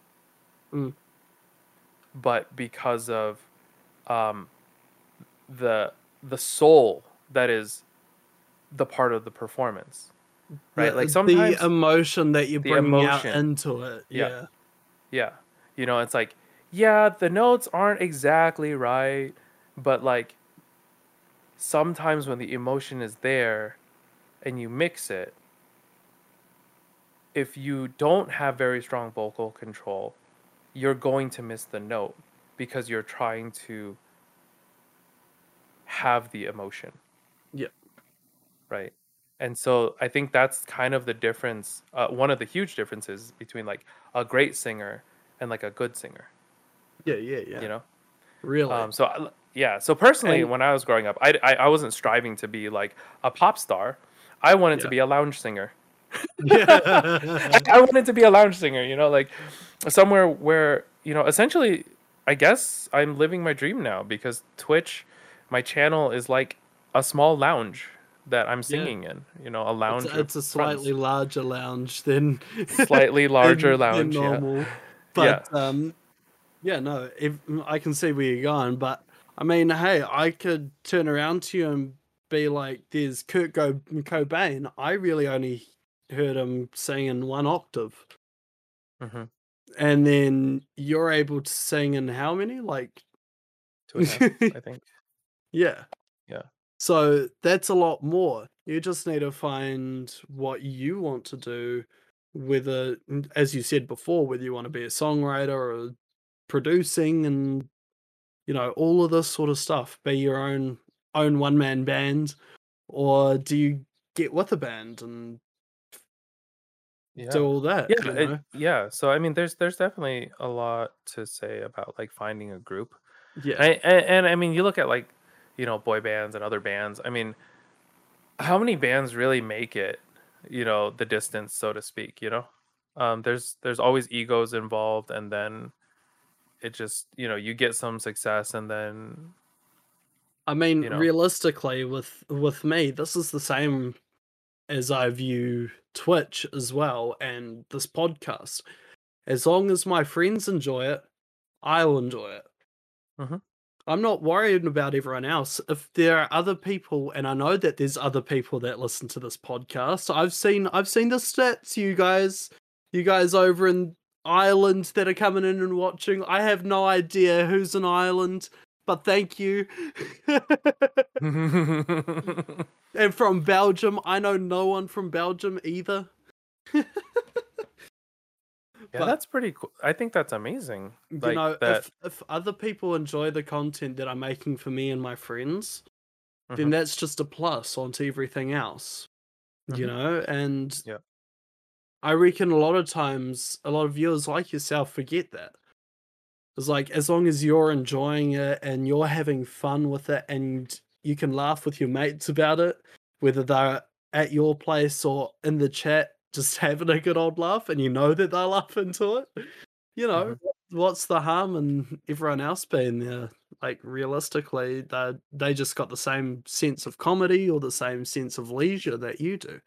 Mm. but because of um the the soul that is the part of the performance right The- like sometimes the emotion that you bring out into it. Yeah. Yeah. Yeah. You know, it's like, yeah, the notes aren't exactly right, but like sometimes when the emotion is there and you mix it, if you don't have very strong vocal control, you're going to miss the note because you're trying to have the emotion. Yeah. Right. And so I think that's kind of the difference. Uh, one of the huge differences between like a great singer and like a good singer, Yeah, yeah, yeah. you know? really. Um, so I- yeah, so personally, And- when I was growing up, I, I I wasn't striving to be like a pop star. I wanted to be a lounge singer. yeah. I, I wanted to be a lounge singer. You know, like somewhere where you know, essentially, I guess I'm living my dream now because Twitch, my channel is like a small lounge that I'm singing in. You know, a lounge. It's, it's a friends. slightly larger lounge than Slightly larger than- than lounge, yeah. normal. But um, yeah, no, if, I can see where you're going. But I mean, hey, I could turn around to you and be like, "There's Kurt Go- Cobain. I really only heard him sing in one octave, Mhm. and then you're able to sing in how many? Like, Two and a half, I think. yeah, Yeah. So that's a lot more. You just need to find what you want to do, whether, as you said before, whether you want to be a songwriter or producing and you know all of this sort of stuff. Be your own own one man band, or do you get with a band and Yeah. do all that? yeah you it- yeah so i mean there's there's definitely a lot to say about like finding a group yeah, I, and, and i mean you look at like you know boy bands and other bands i mean how many bands really make it you know the distance so to speak you know um there's there's always egos involved and then it just you know you get some success and then I mean, you know. realistically, with with me, this is the same as I view Twitch as well and this podcast. As long as my friends enjoy it, I'll enjoy it. Mhm. I'm not worried about everyone else. If there are other people, and I know that there's other people that listen to this podcast, I've seen I've seen the stats. You guys, you guys over in Ireland that are coming in and watching. I have no idea who's in Ireland, but thank you. and from Belgium, I know no one from Belgium either. yeah But- that's pretty cool i think that's amazing you like know, that if if other people enjoy the content that I'm making for me and my friends, then Mhm. that's just a plus onto everything else. You Mhm. know, and Yeah. I reckon a lot of times a lot of viewers like yourself forget that. It's like as long as you're enjoying it and you're having fun with it and you can laugh with your mates about it, whether they're at your place or in the chat just having a good old laugh and you know that they're laughing to it. You know, what's the harm in everyone else being there? like realistically, they they just got the same sense of comedy or the same sense of leisure that you do.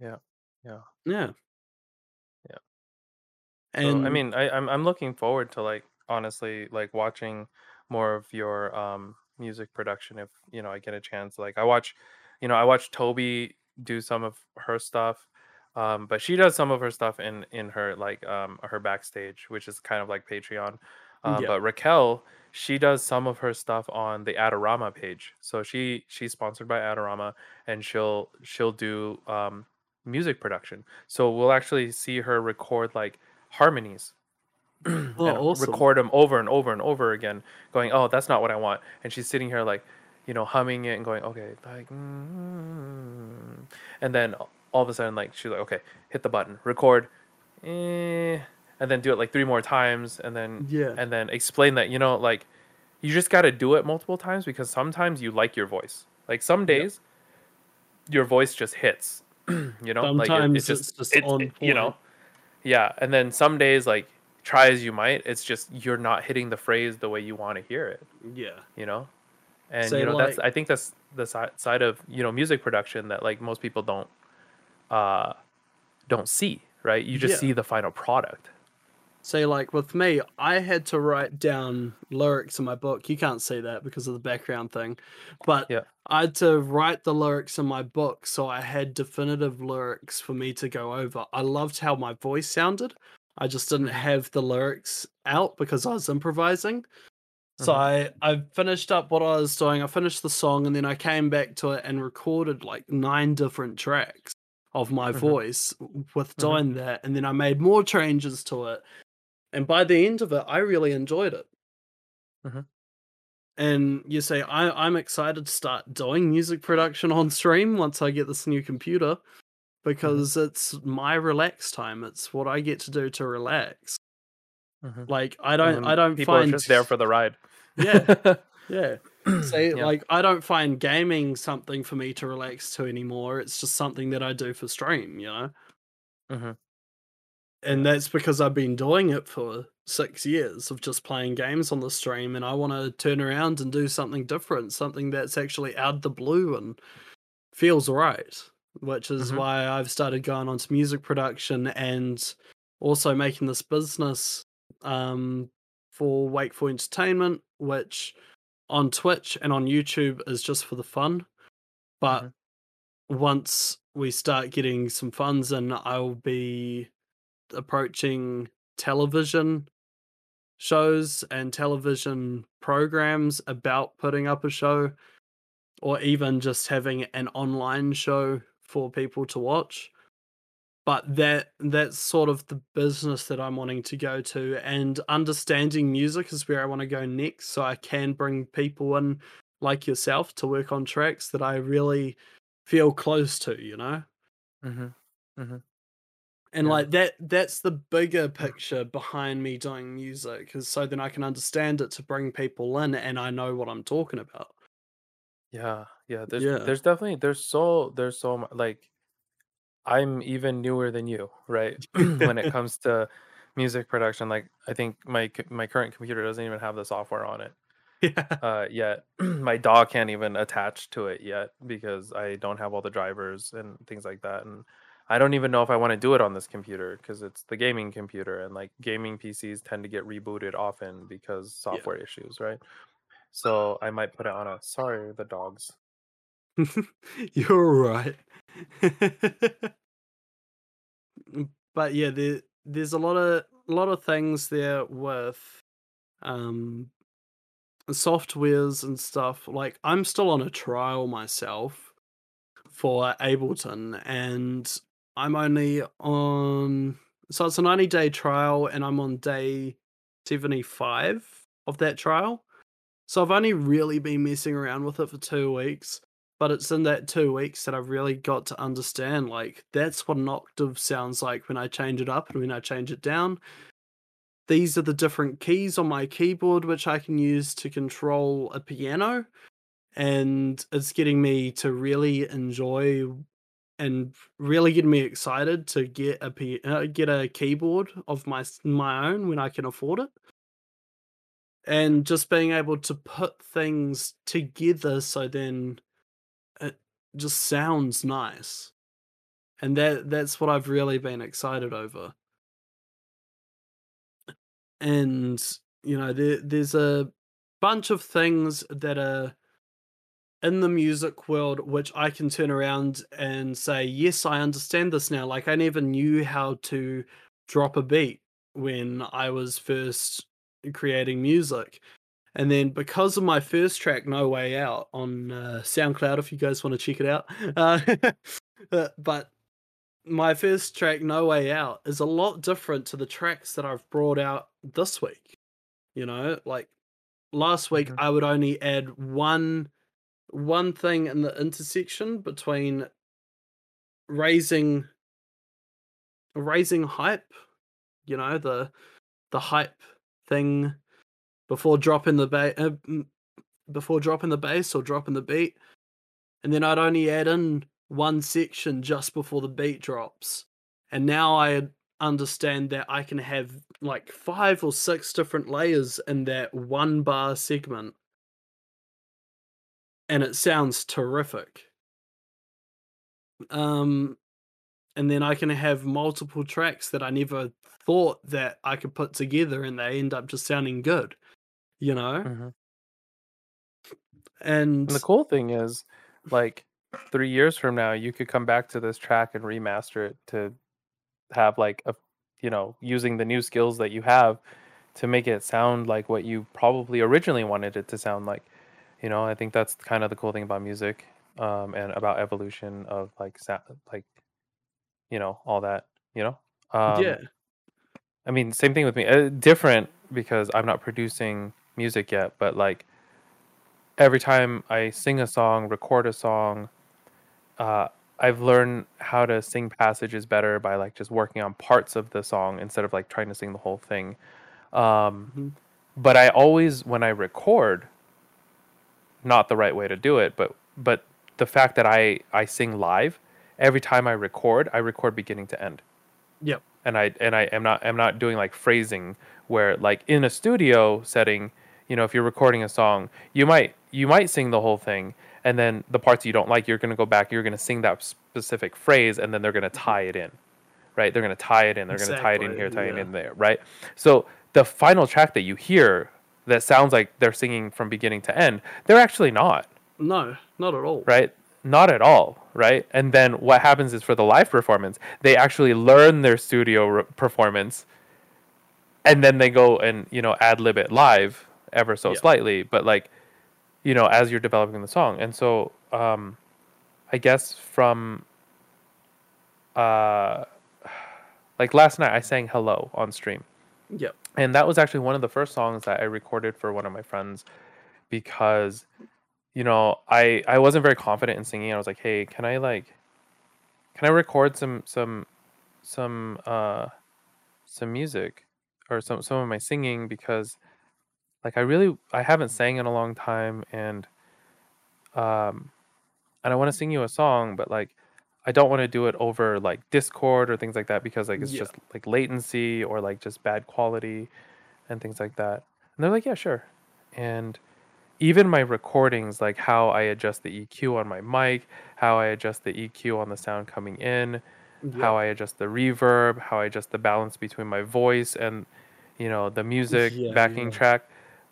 Yeah. Yeah. Yeah. Yeah. So I mean, I, I'm I'm looking forward to like honestly like watching more of your um music production if you know I get a chance. Like I watch, you know, I watch Toby do some of her stuff, um, but she does some of her stuff in in her like um her backstage, which is kind of like Patreon. Um, yeah, but Raquel, she does some of her stuff on the Adorama page. So she she's sponsored by Adorama, and she'll she'll do um music production. So we'll actually see her record like harmonies oh, awesome. record them over and over and over again, going, "Oh, that's not what I want." And she's sitting here like, you know, humming it and going, "Okay," like, mm and then all of a sudden, like, she's like, "Okay, hit the button, record," eh, and then do it like three more times, and then Yeah, and then explain that you know, like, you just got to do it multiple times because sometimes you like your voice. Like some yep. days, your voice just hits. you know, like it, it Sometimes it's just just it, on it you know yeah, and then some days, like try as you might, it's just you're not hitting the phrase the way you want to hear it. Yeah. You know, and you know that's I think that's the si- side of you know music production that like most people don't uh don't see. Right, you just yeah. see the final product. Say like with me, I had to write down lyrics in my book. You can't see that because of the background thing, but Yeah. I had to write the lyrics in my book so I had definitive lyrics for me to go over. I loved how my voice sounded. I just didn't have the lyrics out because I was improvising. So Mhm. I I finished up what I was doing. I finished the song and then I came back to it and recorded like nine different tracks of my Mhm. voice with doing that and then I made more changes to it. And by the end of it, I really enjoyed it. Mhm. And you say I I'm excited to start doing music production on stream once I get this new computer Mhm. because it's my relax time. It's what I get to do to relax. Mhm. Like I don't I don't people are find just there for the ride. Yeah yeah say yeah. like I don't find gaming something for me to relax to anymore. It's just something that I do for stream, you know. hmm And that's because I've been doing it for six years of just playing games on the stream, and I want to turn around and do something different, something that's actually out of the blue and feels right. Which is hmm why I've started going on to music production and also making this business um, for Wakeful Entertainment, which on Twitch and on YouTube is just for the fun. But Mhm. once we start getting some funds and I'll be approaching television shows and television programs about putting up a show or even just having an online show for people to watch but that that's sort of the business that I'm wanting to go to and understanding music is where I want to go next so I can bring people in like yourself to work on tracks that I really feel close to, you know? hmm hmm And Yeah. like that that's the bigger picture behind me doing music is so then I can understand it to bring people in and I know what I'm talking about. Yeah. Yeah. There's Yeah. there's definitely there's so there's so much like I'm even newer than you, right? when it comes to music production, like I think my my current computer doesn't even have the software on it yeah. uh, yet. my dog can't even attach to it yet because I don't have all the drivers and things like that, and I don't even know if I want to do it on this computer because it's the gaming computer, and like gaming PCs tend to get rebooted often because software issues, right? So I might put it on a sorry the dogs. You're right. Mm, but yeah, there there's a lot of a lot of things there with um softwares and stuff. Like I'm still on a trial myself for Ableton and I'm only on so it's a 90 day trial and I'm on day 75 of that trial. So I've only really been messing around with it for two weeks, but it's in that two weeks that I've really got to understand like that's what an octave sounds like when I change it up and when I change it down. These are the different keys on my keyboard which I can use to control a piano, and it's getting me to really enjoy and really getting me excited to get a uh, get a keyboard of my my own when I can afford it and just being able to put things together so then just sounds nice. And that that's what I've really been excited over. And you know, there there's a bunch of things that are in the music world which I can turn around and say, yes, I understand this now. Like I never knew how to drop a beat when I was first creating music. And then because of my first track, No Way Out, on uh, SoundCloud, if you guys want to check it out. Uh, but my first track, No Way Out, is a lot different to the tracks that I've brought out this week. You know, like last week, Mhm. I would only add one one thing in the intersection between raising raising hype, you know, the the hype thing before dropping the ba- uh, before dropping the bass or dropping the beat, and then I'd only add in one section just before the beat drops, and now I understand that I can have like five or six different layers in that one bar segment, and it sounds terrific. Um, and then I can have multiple tracks that I never thought that I could put together, and they end up just sounding good, you know. Mhm. And And the cool thing is, like, three years from now, you could come back to this track and remaster it to have like a, you know, using the new skills that you have to make it sound like what you probably originally wanted it to sound like. You know, I think that's kind of the cool thing about music, um, and about evolution of like sound, like, you know, all that. You know, um, yeah, I mean, same thing with me. Uh, different because I'm not producing music yet, but like every time I sing a song, record a song, uh, I've learned how to sing passages better by like just working on parts of the song instead of like trying to sing the whole thing. Um, Mhm. But I always, when I record, not the right way to do it, but but the fact that I I sing live every time I record, I record beginning to end yep, and I and I am not am not doing like phrasing where like in a studio setting, you know, if you're recording a song, you might you might sing the whole thing and then the parts you don't like, you're going to go back, you're going to sing that specific phrase and then they're going to tie it in. Right? They're going to tie it in, they're going to tie it in here, tie it in there, right? So the final track that you hear that sounds like they're singing from beginning to end, they're actually not no, not at all. right? Not at all, right? And then what happens is for the live performance, they actually learn their studio re- performance, and then they go and you know ad lib it live ever so Yeah. slightly, but like you know as you're developing the song. And so um, I guess from uh, like last night I sang "Hello" on stream Yep, and that was actually one of the first songs that I recorded for one of my friends because you know I I wasn't very confident in singing. I was like, "Hey, can I like can I record some some some uh some music or some some of my singing because like I really I haven't sang in a long time and um and I want to sing you a song but like I don't want to do it over like Discord or things like that because like it's Yeah. just like latency or like just bad quality and things like that. And they're like, yeah, sure. And even my recordings, like how I adjust the EQ on my mic, how I adjust the EQ on the sound coming in, how I adjust the reverb, how I adjust the balance between my voice and you know the music Yeah, backing yeah. track.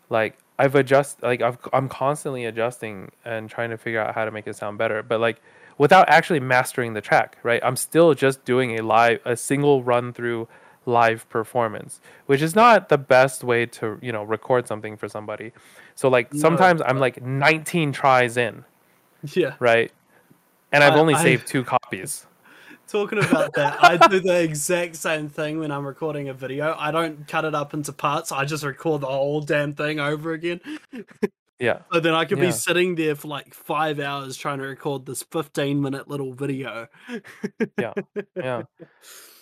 Like I've adjust like I've, I'm constantly adjusting and trying to figure out how to make it sound better, but like without actually mastering the track, right? I'm still just doing a live a single run through live performance, which is not the best way to, you know, record something for somebody. So like No, sometimes I'm like 19 tries in, yeah. right? And I've only I- saved two copies. Talking about that, I do the exact same thing when I'm recording a video. I don't cut it up into parts. I just record the whole damn thing over again. Yeah. So then I could Yeah. be sitting there for like five hours trying to record this 15 minute little video. Yeah. yeah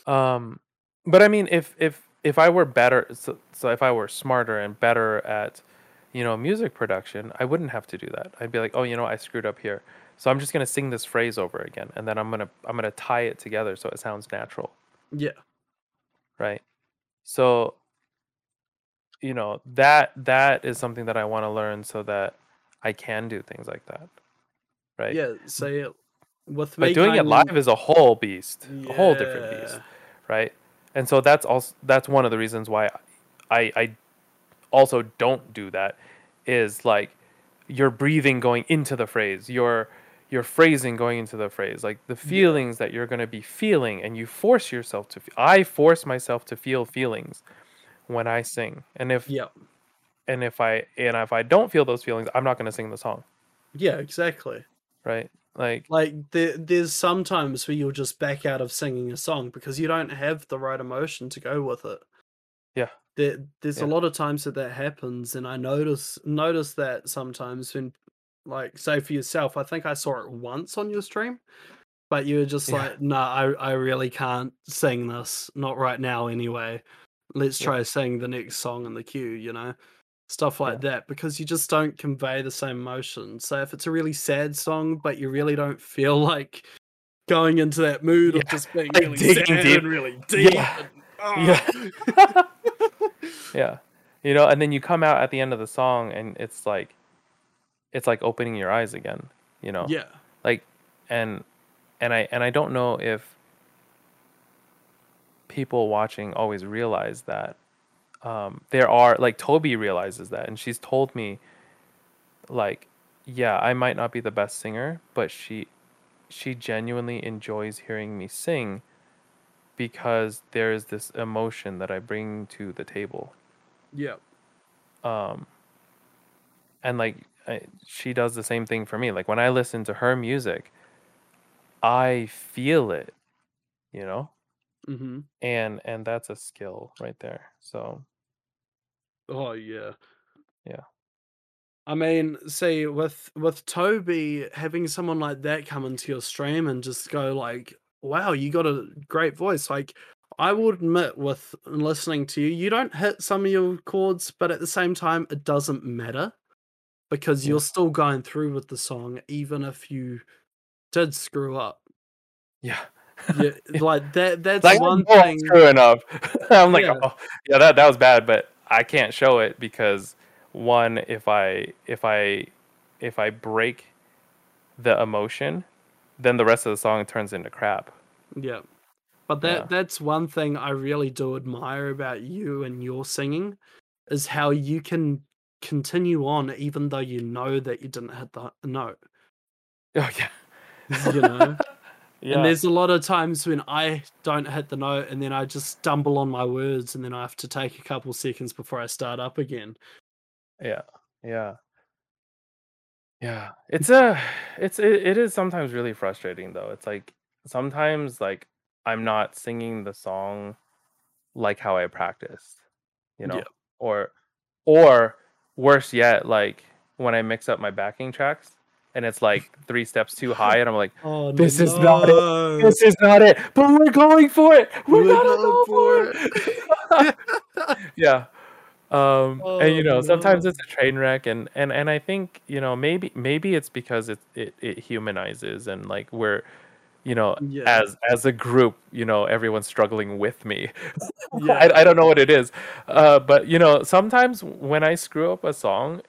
um but i mean if if if i were better so, so if i were smarter and better at you know music production i wouldn't have to do that i'd be like oh you know i screwed up here so i'm just going to sing this phrase over again and then i'm going to i'm to tie it together so it sounds natural Yeah. right so you know that that is something that I want to learn so that I can do things like that. Right. Yeah. Say it with But doing it live is a whole beast, a whole different beast, Yeah. right? And so that's also that's one of the reasons why I I also don't do that is like you're breathing going into the phrase, your your phrasing going into the phrase, like the feelings that you're going to be feeling and you force yourself to fe- I force myself to feel feelings when I sing. And if Yeah. and if I and if I don't feel those feelings, I'm not going to sing the song, Yeah. Exactly. right? Like Like there, there's sometimes where you'll just back out of singing a song because you don't have the right emotion to go with it. Yeah. There, there's a lot of times that that happens, and I notice notice that sometimes when, like, say for yourself, I think I saw it once on your stream, but you were just Yeah. like, "Nah, I I really can't sing this, not right now, anyway. Let's Yeah. try sing the next song in the queue," you know. Stuff like that because you just don't convey the same emotion. So if it's a really sad song, but you really don't feel like going into that mood of just being really sad deep. and really deep. Yeah. and- ah. Yeah. yeah. You know, and then you come out at the end of the song and it's like it's like opening your eyes again, you know. yeah. Like and and I and I don't know if people watching always realize that um there are like Toby realizes that and she's told me like yeah, I might not be the best singer, but she she genuinely enjoys hearing me sing because there's this emotion that I bring to the table. Yeah. Um, and like I, she does the same thing for me. Like when I listen to her music, I feel it, you know, hmm and and that's a skill right there. So Oh yeah. Yeah. I mean, see, with with Toby having someone like that come into your stream and just go like, "Wow, you got a great voice." Like, I will admit, with listening to you, you don't hit some of your chords, but at the same time, it doesn't matter because Yeah. you're still going through with the song, even if you did screw up. yeah, Yeah, like that. That's like one oh, I'm thing. screwing up. I'm like, Yeah. oh yeah, that that was bad, but I can't show it because one, if I if I if I break the emotion, then the rest of the song turns into crap. Yeah. But that Yeah. that's one thing I really do admire about you and your singing is how you can continue on even though you know that you didn't hit the note. Oh yeah. You know? yeah. And there's a lot of times when I don't hit the note and then I just stumble on my words and then I have to take a couple seconds before I start up again. Yeah, yeah, yeah. It's a, it's it, it is sometimes really frustrating though. It's like sometimes like I'm not singing the song like how I practiced, you know, Yeah. or or worse yet, like when I mix up my backing tracks and it's like three steps too high, and I'm like, Oh This is not it. this is not it, but we're going for it. We're, We're gonna going go for for it. yeah um and you Oh, know sometimes no. it's a train wreck and and and i think you know maybe maybe it's because it it, it humanizes and like we're you know Yeah. as as a group you know everyone's struggling with me Yeah. I, I don't know what it is uh but you know sometimes when i screw up a song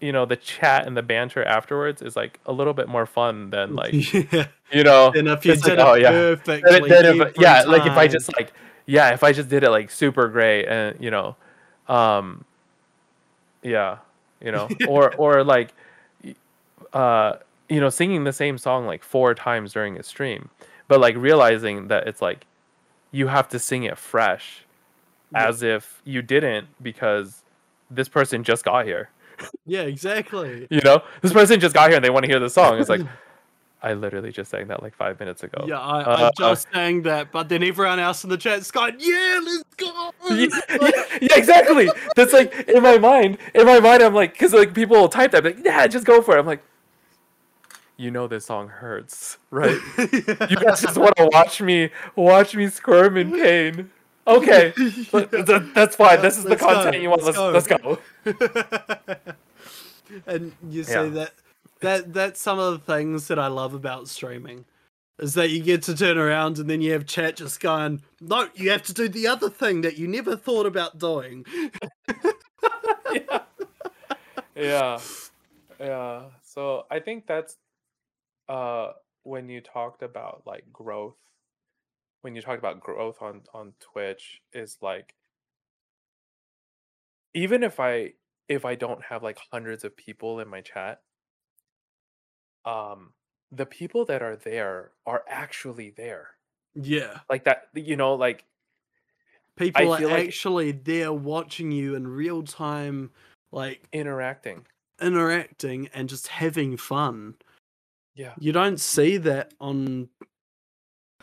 you know the chat and the banter afterwards is like a little bit more fun than like yeah. you know And if you did like, it oh, yeah. perfectly, then then if- yeah like if i just like yeah if i just did it like super great and you know um yeah you know or or like uh you know singing the same song like four times during a stream but like realizing that it's like you have to sing it fresh Yeah. as if you didn't because this person just got here Yeah, exactly. you know this person just got here and they want to hear the song it's like i literally just sang that like five minutes ago Yeah, I, Uh, I just sang that, but then everyone else in the chat's going, "Yeah, let's go!" yeah, yeah, yeah, exactly. That's like in my mind. In my mind, I'm like, because like people will type that, like, yeah, just go for it. I'm like, you know, this song hurts, right? You guys just want to watch me, watch me squirm in pain. Okay, th- that's fine. This is the Let's go, content you want. let's Let's, let's go. and you see Yeah. that that that's some of the things that I love about streaming is that you get to turn around and then you have chat just going, no, you have to do the other thing that you never thought about doing. yeah. yeah. Yeah. So I think that's uh when you talked about like growth when you talk about growth on on Twitch is like even if I if I don't have like hundreds of people in my chat, um the people that are there are actually there. Yeah. Like that you know like People are like- actually there watching you in real time, like interacting. interacting and just having fun. Yeah. You don't see that on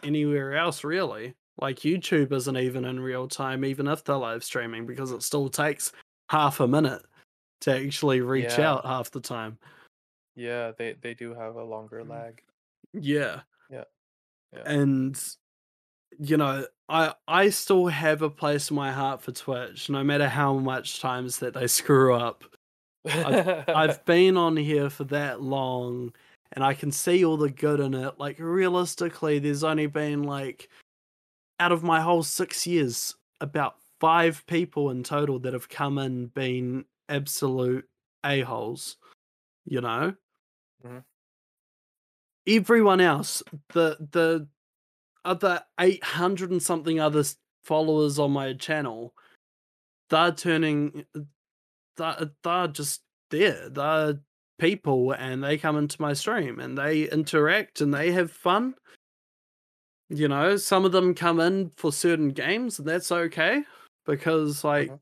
anywhere else, really. Like YouTube isn't even in real time, even if they're live streaming, because it still takes half a minute to actually reach Yeah. out half the time. Yeah, they they do have a longer Mm. lag. Yeah. Yeah. Yeah. And you know, I I still have a place in my heart for Twitch, no matter how much times that they screw up. I've been on here for that long and I can see all the good in it. Like realistically, there's only been like out of my whole 6 years about 5 people in total that have come in been absolute a-holes, you know? Mhm. Everyone else, the the other 800 and something other followers on my channel, they're turning they're, they're just there. They're people and they come into my stream and they interact and they have fun. You know, some of them come in for certain games and that's okay because, like, Mhm.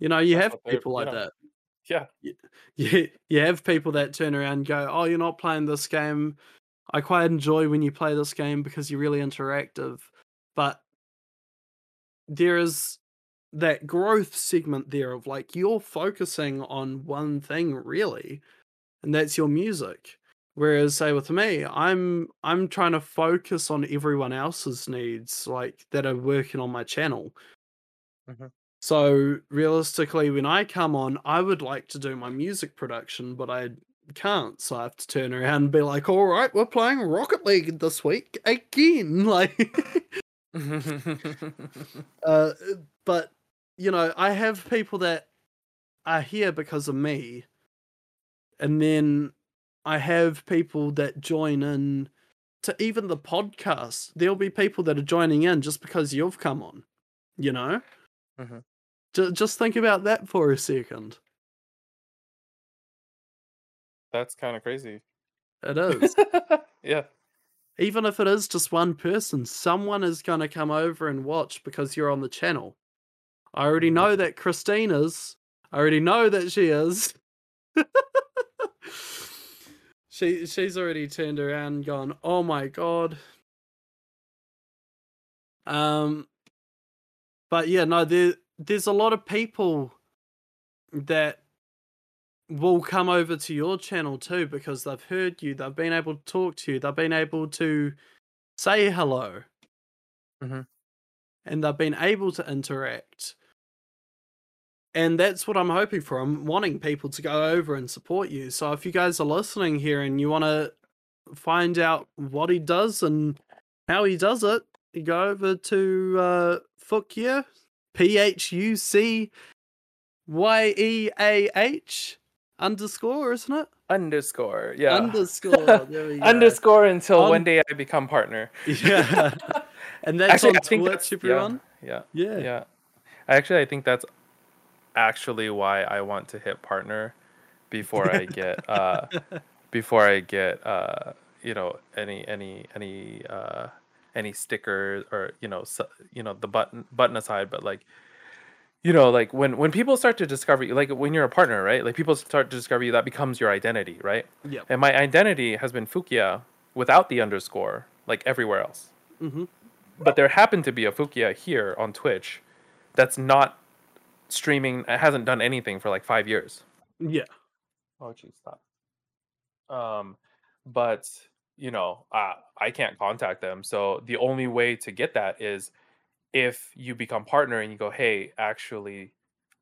you know, you That's have people like yeah. that. yeah. You, you have people that turn around and go, Oh, you're not playing this game. I quite enjoy when you play this game because you're really interactive. But there is that growth segment there of like you're focusing on one thing really, and that's your music. Whereas say with me, I'm I'm trying to focus on everyone else's needs, like that are working on my channel. Mhm. So realistically, when I come on, I would like to do my music production, but I can't. So I have to turn around and be like, "All right, we're playing Rocket League this week again." Like, uh, but you know, I have people that are here because of me, and then I have people that join in to even the podcast. There'll be people that are joining in just because you've come on. You know, Mhm. Ju- just think about that for a second. That's kind of crazy. It is. yeah. even if it is just one person, someone is going to come over and watch because you're on the channel. I already Mhm. know that Christine is. I already know that she is. she she's already turned around and gone, "Oh my god." Um but yeah, no there there's a lot of people that will come over to your channel too because they've heard you, they've been able to talk to you, they've been able to say hello. Mhm. And they've been able to interact. And that's what I'm hoping for. I'm wanting people to go over and support you. So if you guys are listening here and you want to find out what he does and how he does it, you go over to uh, PhucYeah, P H U C Y E A H underscore, isn't it? Underscore. Yeah. Underscore. There we go. Underscore until Un- one day I become partner. Yeah. And that's Actually, on I Twitch, that's- yeah, everyone. Yeah. Yeah. Yeah. Actually, I think that's actually why I want to hit partner before I get uh before I get uh you know any any any uh any stickers or you know su- you know the button button aside but like you know like when when people start to discover you like when you're a partner right? Like people start to discover you that becomes your identity right? Yep. and my identity has been PhucYeah without the underscore like everywhere else. Hmm but there happened to be a PhucYeah here on Twitch that's not streaming it hasn't done anything for like five years. Yeah. oh geez stop. Um but you know I i can't contact them so the only way to get that is if you become partner and you go hey actually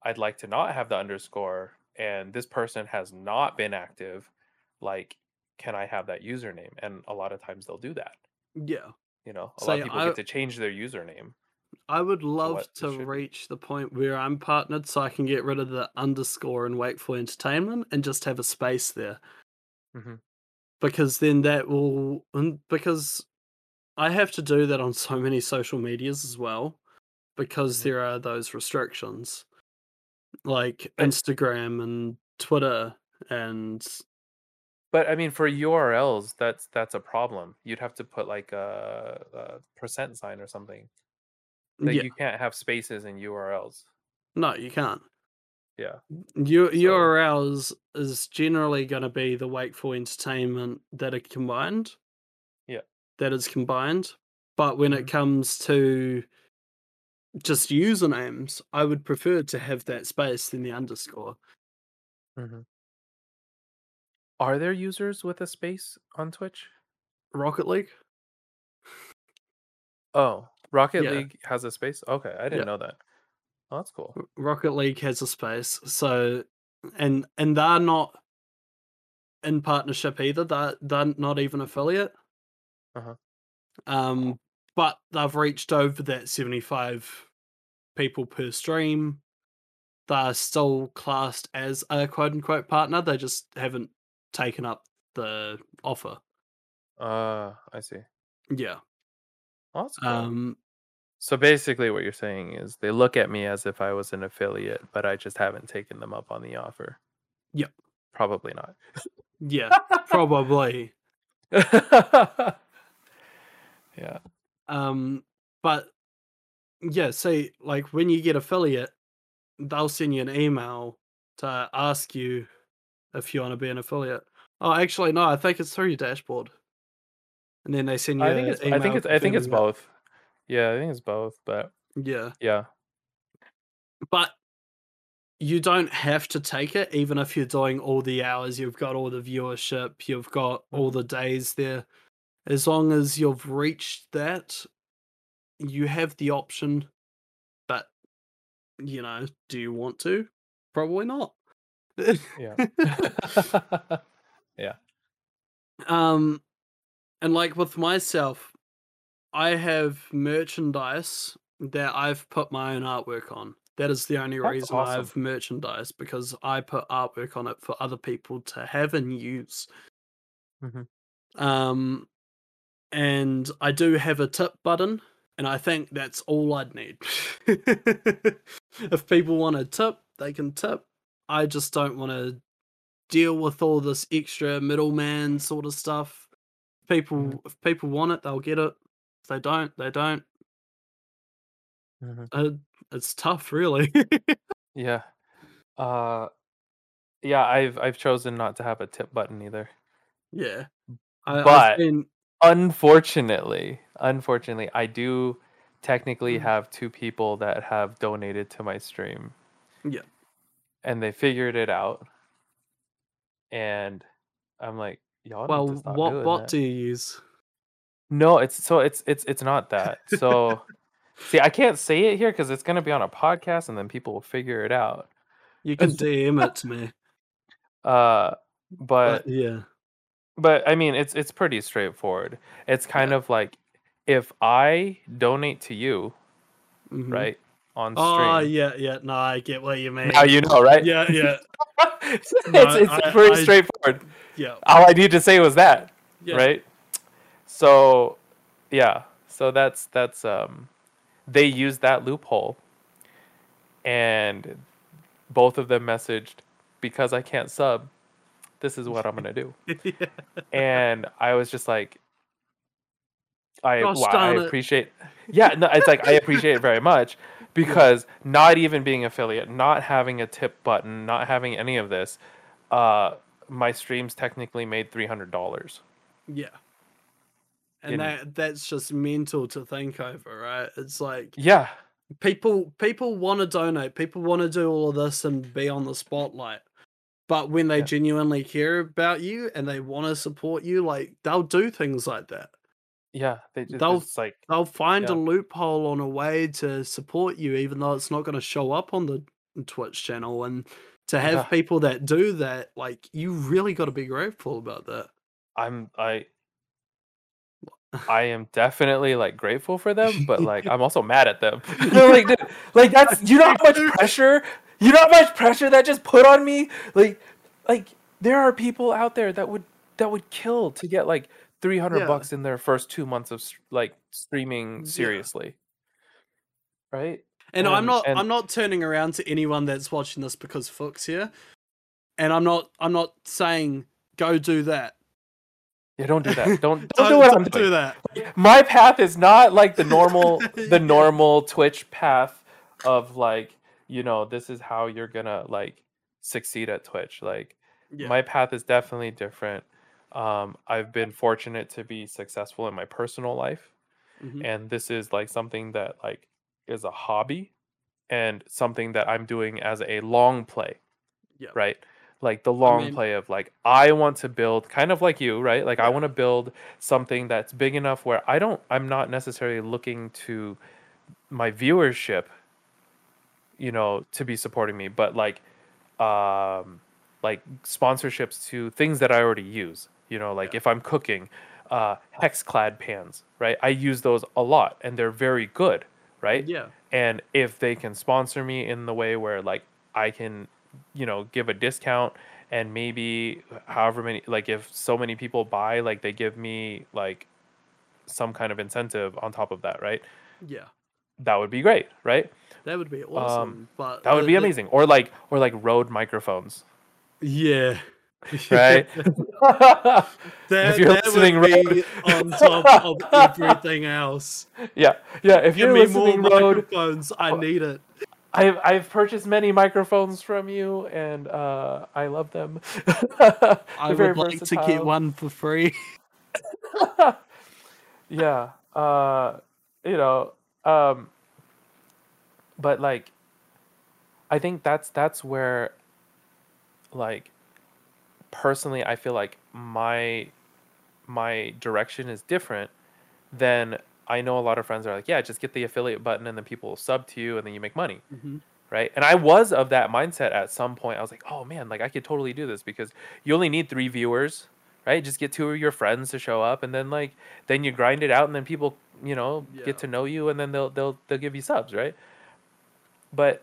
i'd like to not have the underscore and this person has not been active like can i have that username? And a lot of times they'll do that. Yeah. You know, a lot of people I get to change their username I would love to reach the point where I'm partnered so I can get rid of the underscore in Wakeful Entertainment and just have a space there. Mhm. Because then that will because I have to do that on so many social medias as well because Mhm. there are those restrictions like But Instagram and Twitter and but I mean, for URLs, that's that's a problem. You'd have to put like a, a percent sign or something. Like yeah, you can't have spaces in URLs. no, you can't. Yeah. U- So URLs is generally going to be the Wakeful Entertainment that are combined. yeah. That is combined. But when it comes to just usernames, I would prefer to have that space than the underscore. hmm Are there users with a space on Twitch? Rocket League? Oh, Rocket Yeah, League has a space. Okay, I didn't know that. Oh, that's cool. Rocket League has a space. So, and and they're not in partnership either. They're, they're not even affiliate. Uh huh. Um, but they've reached over that 75 people per stream. They're still classed as a quote unquote partner. They just haven't taken up the offer. Uh, I see. Yeah. Cool. Um, So basically, what you're saying is they look at me as if I was an affiliate, but I just haven't taken them up on the offer. yep. Probably not. Yeah. Probably. yeah. Um, but yeah, say like when you get affiliate, they'll send you an email to ask you if you want to be an affiliate. Oh, actually, no, I think it's through your dashboard. And then they send you I think it's. I think it's. I think it's both. Yeah, I think it's both. But. Yeah. yeah. But you don't have to take it, even if you're doing all the hours, you've got all the viewership, you've got all the days there. As long as you've reached that, you have the option. But, you know, do you want to? Probably not. Yeah. yeah. um, and like with myself, I have merchandise that I've put my own artwork on. That is the only That's reason I've merchandise because I put artwork on it for other people to have and use. hmm Um, and I do have a tip button, and I think that's all I'd need. if people want to tip, they can tip. I just don't want to deal with all this extra middleman sort of stuff. People, hmm if people want it, they'll get it. If they don't, they don't. hmm Uh, it's tough, really. Yeah. Uh, yeah. I've I've chosen not to have a tip button either. yeah, I, But been. unfortunately, unfortunately, I do technically Mm, have two people that have donated to my stream, Yeah, and they figured it out. And I'm like, y'all well, what bot that. do you use? No, it's so it's it's it's not that. So see, I can't say it here because it's gonna be on a podcast, and then people will figure it out. You can DM it to me, uh, but but yeah, but I mean, it's it's pretty straightforward. It's kind yeah. of like if I donate to you, hmm right, on Oh stream. yeah, yeah. No, I get what you mean. Now mean. you know, right? Yeah, yeah. it's No, it's I, pretty I, straightforward. yeah, All I need to say was that, yeah. right? So, yeah. So that's that's um, they used that loophole, and both of them messaged because I can't sub. This is what I'm gonna do, yeah. and I was just like, I well, I darn it. appreciate. Yeah, no, it's like I appreciate it very much Yeah, because not even being affiliate, not having a tip button, not having any of this, uh, my streams technically made three hundred dollars. yeah. And In that that's just mental to think over, right? It's like yeah, people people want to donate, people want to do all of this and be on the spotlight. But when they yeah, genuinely care about you and they want to support you, like they'll do things like that. Yeah. They just They'll it's like they'll find a loophole on a way to support you, even though it's not going to show up on the mm, Twitch channel. And to have yeah. people that do that, like you really got to be grateful about that. I'm I I am definitely like grateful for them, but like I'm also mad at them. like, dude, like that's you know how much pressure, you know how much pressure that just put on me. Like, like there are people out there that would that would kill to get like 300 Yeah. bucks in their first two months of like streaming mm, Yeah. seriously, right? And, I'm not and- I'm not turning around to anyone that's watching this because Fook's here. And I'm not I'm not saying go do that. Yeah, don't do that. Don't don't, do what I'm don't doing. do that. my path is not like the normal the normal twitch path of like you know this is how you're gonna like succeed at twitch like Yeah. my path is definitely different um i've been fortunate to be successful in my personal life Mhm. and this is like something that like is a hobby and something that i'm doing as a long play Yeah. right like the long mean- play of like i want to build kind of like you right like i want to build something that's big enough where i don't i'm not necessarily looking to my viewership you know to be supporting me but like um like sponsorships to things that i already use you know like Yeah. if i'm cooking uh hexclad pans right i use those a lot and they're very good right Yeah. and if they can sponsor me in the way where like i can you know give a discount and maybe however many like if so many people buy like they give me like some kind of incentive on top of that right Yeah. that would be great right That would be awesome. but Um, that would the- be the- amazing or like or like rode microphones Yeah. right That, you're that listening, would be on top of everything else. yeah yeah if Give you're me more listening rode microphones. I need it. I've I've purchased many microphones from you, and uh, I love them. I would like to get one for free. yeah, uh, you know, um, but like, I think that's that's where, like, personally, I feel like my my direction is different than I know a lot of friends are like, yeah, just get the affiliate button and then people will sub to you and then you make money. Mhm. right? And I was of that mindset at some point. I was like, oh man, like I could totally do this because you only need three viewers, right? Just get two of your friends to show up, and then like then you grind it out, and then people, you know, Yeah. get to know you, and then they'll they'll they'll give you subs, right? But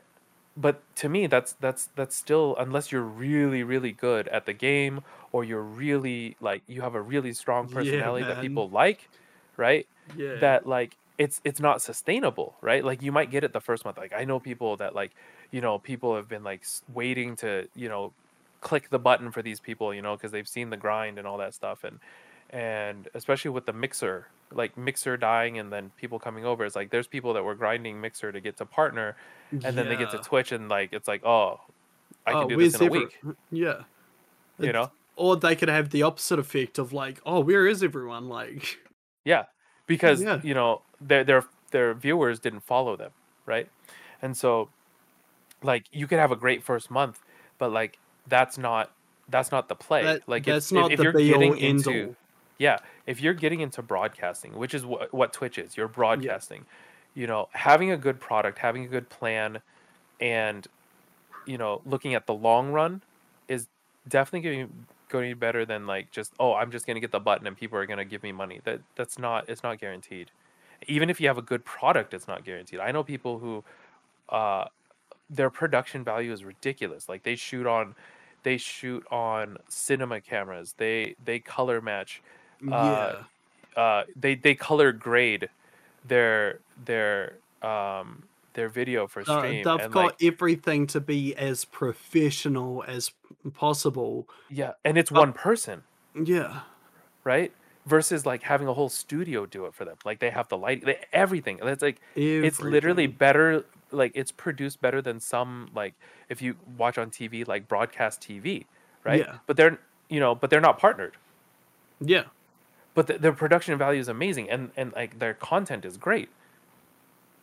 but to me, that's that's that's still unless you're really really good at the game or you're really like you have a really strong Yeah, personality that people like, right? Yeah. that like it's it's not sustainable right like you might get it the first month like i know people that like you know people have been like waiting to you know click the button for these people you know because they've seen the grind and all that stuff and and especially with the mixer like mixer dying and then people coming over it's like there's people that were grinding mixer to get to partner and then they get to twitch and like it's like oh i oh, can Oh, do this in a week Yeah. you It's- know Or they could have the opposite effect of like, oh, where is everyone? Like, Yeah, because Yeah. you know their their their viewers didn't follow them, right? And so, like, you could have a great first month, but like that's not that's not the play. that, like, that's if, if- not if the you're getting into all. Yeah, if you're getting into broadcasting, which is what what Twitch is, you're broadcasting. You know, having a good product, having a good plan, and you know, looking at the long run is definitely going going to be better than like just oh, I'm just going to get the button and people are going to give me money. That that's not it's not guaranteed. Even if you have a good product, it's not guaranteed. I know people who uh their production value is ridiculous. Like they shoot on they shoot on cinema cameras. They they color match yeah. uh, they they color grade their their um their video for Uh, stream they've and got like everything to be as professional as possible. yeah and it's uh, one person Yeah. right versus like having a whole studio do it for them like they have the light they, everything it's like it's literally better like it's produced better than some like if you watch on tv like broadcast tv right Yeah. but they're you know but they're not partnered Yeah. But the, their production value is amazing and and like their content is great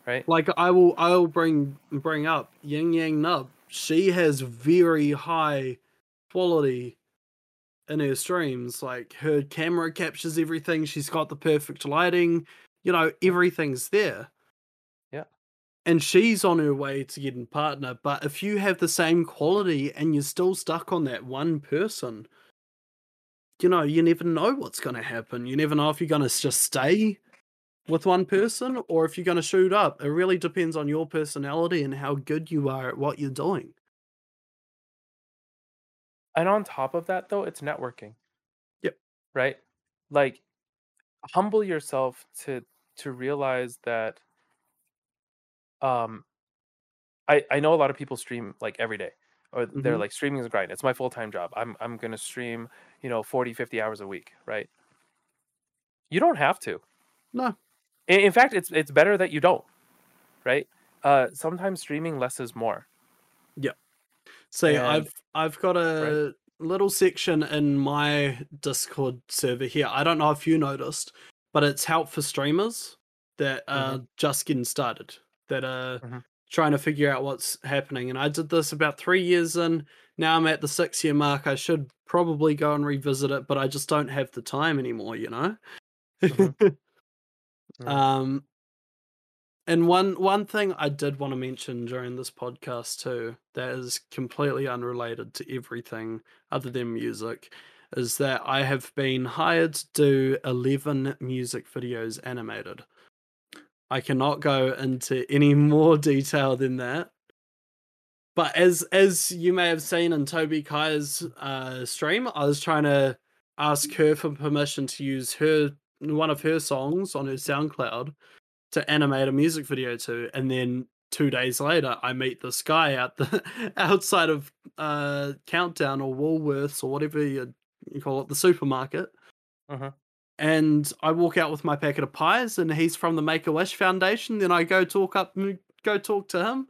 right Like I will I will bring bring up Yang Yang Nub. She has very high quality in her streams. Like her camera captures everything. She's got the perfect lighting. You know, everything's there. Yeah. And she's on her way to getting partner. But if you have the same quality and you're still stuck on that one person, you know, you never know what's going to happen. You never know if you're going to just stay with one person or if you're going to shoot up. It really depends on your personality and how good you are at what you're doing. And on top of that, though, it's networking. Yep. Right? Like, humble yourself to to realize that um I I know a lot of people stream like every day or they're Mhm. like streaming is a grind. It's my full-time job. I'm I'm going to stream, you know, 40 50 hours a week, right? You don't have to. No. In, in fact, it's it's better that you don't, right? Uh sometimes streaming less is more. See, And I've I've got a little section in my Discord server here. I don't know if you noticed, but it's help for streamers that are just getting started, that are Mhm. Trying to figure out what's happening. And I did this about three years in. Now I'm at the six year mark. I should probably go and revisit it, but I just don't have the time anymore, you know? Mhm. Mm. um and one one thing I did want to mention during this podcast too, that is completely unrelated to everything other than music, is that I have been hired to do eleven music videos animated. I cannot go into any more detail than that. But as as you may have seen in Toby Kai's uh, stream, I was trying to ask her for permission to use her one of her songs on her SoundCloud to animate a music video to, and then two days later, I meet this guy out the outside of uh, Countdown or Woolworths or whatever you, you call it, the supermarket. Mhm. And I walk out with my packet of pies, and he's from the Make a Wish Foundation. Then I go talk up, go talk to him,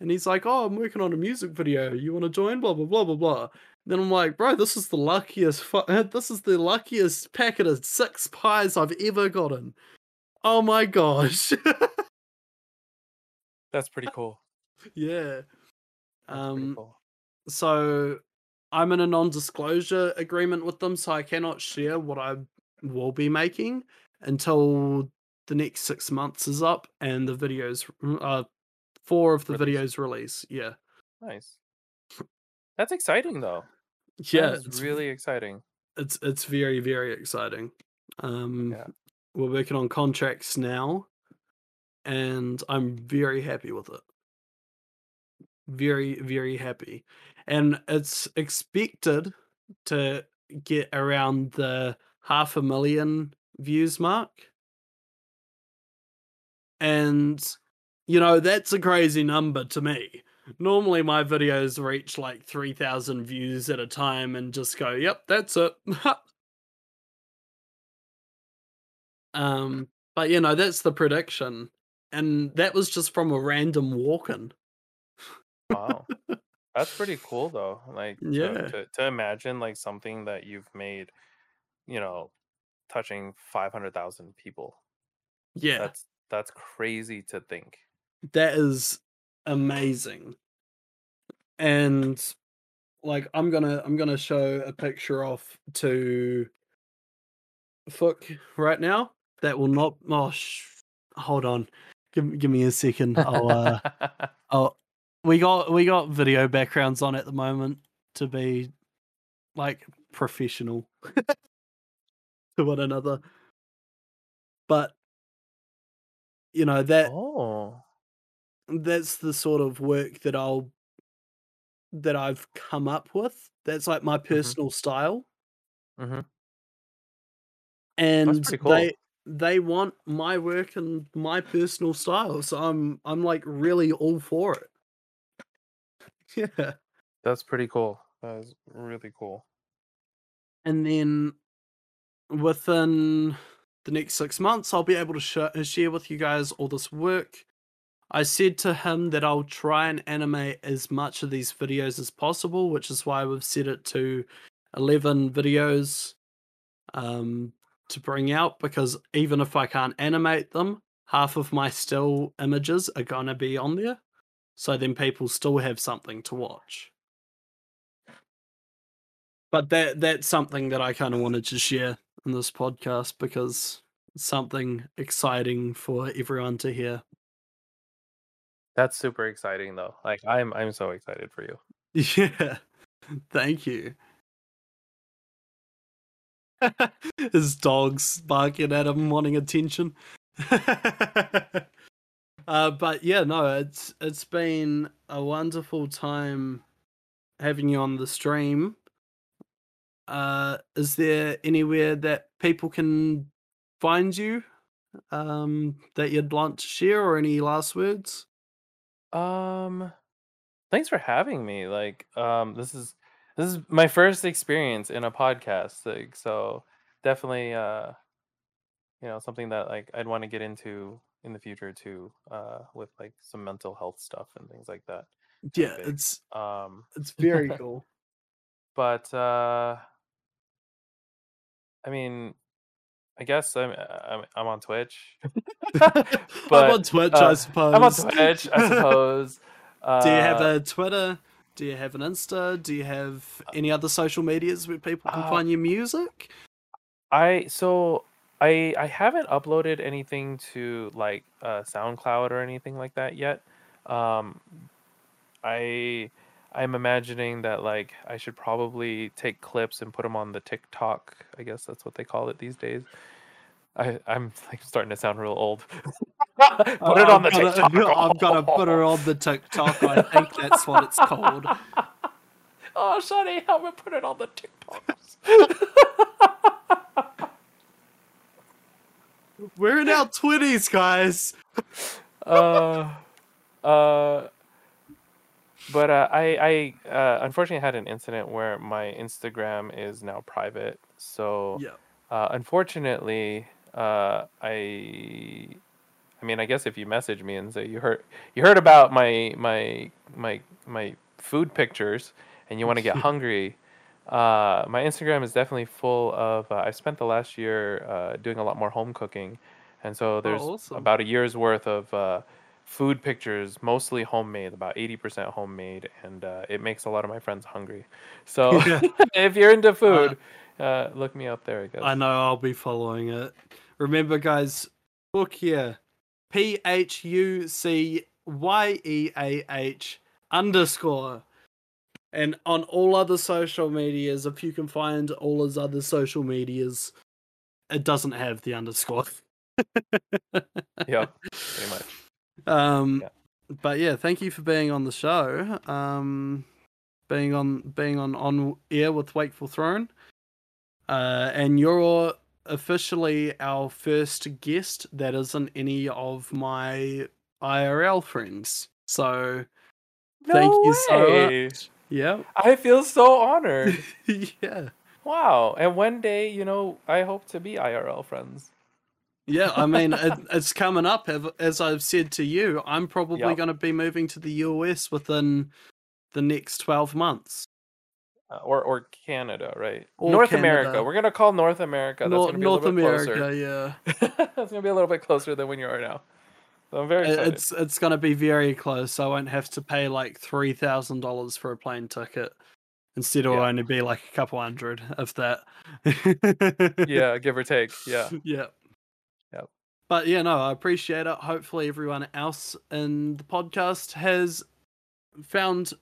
and he's like, "Oh, I'm working on a music video. You want to join?" Blah blah blah blah blah. Then I'm like, "Bro, this is the luckiest. Fu- this is the luckiest packet of six pies I've ever gotten." Oh my gosh. That's pretty cool. yeah. That's Um cool. so I'm in a non-disclosure agreement with them so I cannot share what I will be making until the next 6 months is up and the videos uh four of the Release. videos release. Yeah. Nice. That's exciting though. Yeah, it's really exciting. it's it's very very exciting. Um Yeah. we're working on contracts now and I'm very happy with it. Very very happy. And it's expected to get around the half a million views mark. And you know, that's a crazy number to me. Normally my videos reach like 3000 views at a time and just go, "Yep, that's it." Um, but you know, that's the prediction. And that was just from a random walk-in. Wow. That's pretty cool though. Like to, Yeah. to to imagine like something that you've made, you know, touching 500,000 people. Yeah, That's that's crazy to think. that is amazing. And like I'm gonna I'm gonna show a picture off to Phuc right now. That will not oh sh- hold on. Give give me a second. I'll uh Oh, we got we got video backgrounds on at the moment to be like professional to one another. But you know that oh. that's the sort of work that I'll that I've come up with. That's like my personal style, Mhm. and cool. they they want my work and my personal style. So I'm I'm like really all for it. Yeah. That's pretty cool. That is really cool. and then within the next six months i'll be able to sh- uh, share with you guys all this work. I said to him that i'll try and animate as much of these videos as possible which is why we've set it to 11 videos um, to bring out because even if i can't animate them half of my still images are going to be on there. So then people still have something to watch. But that that's something that I kind of wanted to share in this podcast because it's something exciting for everyone to hear. That's super exciting though. Like I'm I'm so excited for you. Yeah. Thank you. His dog's barking at him, wanting attention. uh, but yeah, no, it's it's been a wonderful time having you on the stream. Uh, is there anywhere that people can find you um, that you'd like to share, or any last words? Um, thanks for having me. Like, um, this is this is my first experience in a podcast. Like, so definitely, uh, you know, something that like I'd want to get into in the future too, uh, with like some mental health stuff and things like that. Yeah, it's Um, it's very cool. but uh, I mean, I guess I'm I'm, I'm on Twitch. I'm But, on Twitch, I uh, suppose. I'm on Twitch, I suppose. Uh, Do you have a Twitter? Do you have an Insta? Do you have any other social medias where people can Uh, find your music? I so I I haven't uploaded anything to like uh, SoundCloud or anything like that yet. Um, I I'm imagining that like I should probably take clips and put them on the TikTok. I guess that's what they call it these days. I I'm like starting to sound real old. put it I'm on the gonna- TikTok. I'm gonna put her on the TikTok. I think that's what it's called. Oh, Shani, help me put it on the TikToks. We're in our twenties, guys. uh, uh, but uh, I, I uh, unfortunately had an incident where my Instagram is now private. So, Yeah. uh, unfortunately, uh, I, I mean, I guess if you message me and say you heard you heard about my my my my food pictures and you want to get hungry. Uh, my Instagram is definitely full of. Uh, I spent the last year uh, doing a lot more home cooking, and so there's awesome. about a year's worth of uh, food pictures, mostly homemade, about eighty percent homemade, and uh, it makes a lot of my friends hungry. So if you're into food, uh, look me up there. I guess. I know I'll be following it. Remember, guys, PhucYeah. P H U C Y E A H underscore. And on all other social medias, if you can find all his other social medias, it doesn't have the underscore. yeah, pretty much. Um, Yeah. but yeah, thank you for being on the show. Um, being on being on on air with Wakeful Throne. Uh, and you're officially our first guest that isn't any of my IRL friends. So thank No you so much. Yeah, I feel so honored. yeah, wow. And one day, you know, I hope to be IRL friends. Yeah. I mean, it, it's coming up. As I've said to you, I'm probably Yep. going to be moving to the US within the next twelve months. Uh, or or Canada, right? Or North Canada. America. We're gonna call North America. That's Nor- gonna be North a little bit America, closer. yeah. That's gonna be a little bit closer than when you are now. So I'm very excited. It's it's gonna be very close. I won't have to pay like three thousand dollars for a plane ticket. Instead, it'll Yeah. only be like a couple hundred of that. yeah, give or take. Yeah. yeah. But yeah, no, I appreciate it. Hopefully, everyone else in the podcast has found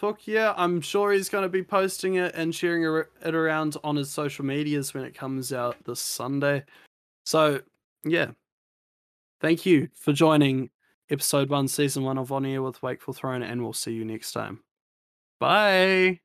PhucYeah. I'm sure he's going to be posting it and sharing it around on his social medias when it comes out this Sunday. So, yeah. Thank you for joining episode one, season one of On Air with Wakeful Throne, and we'll see you next time. Bye.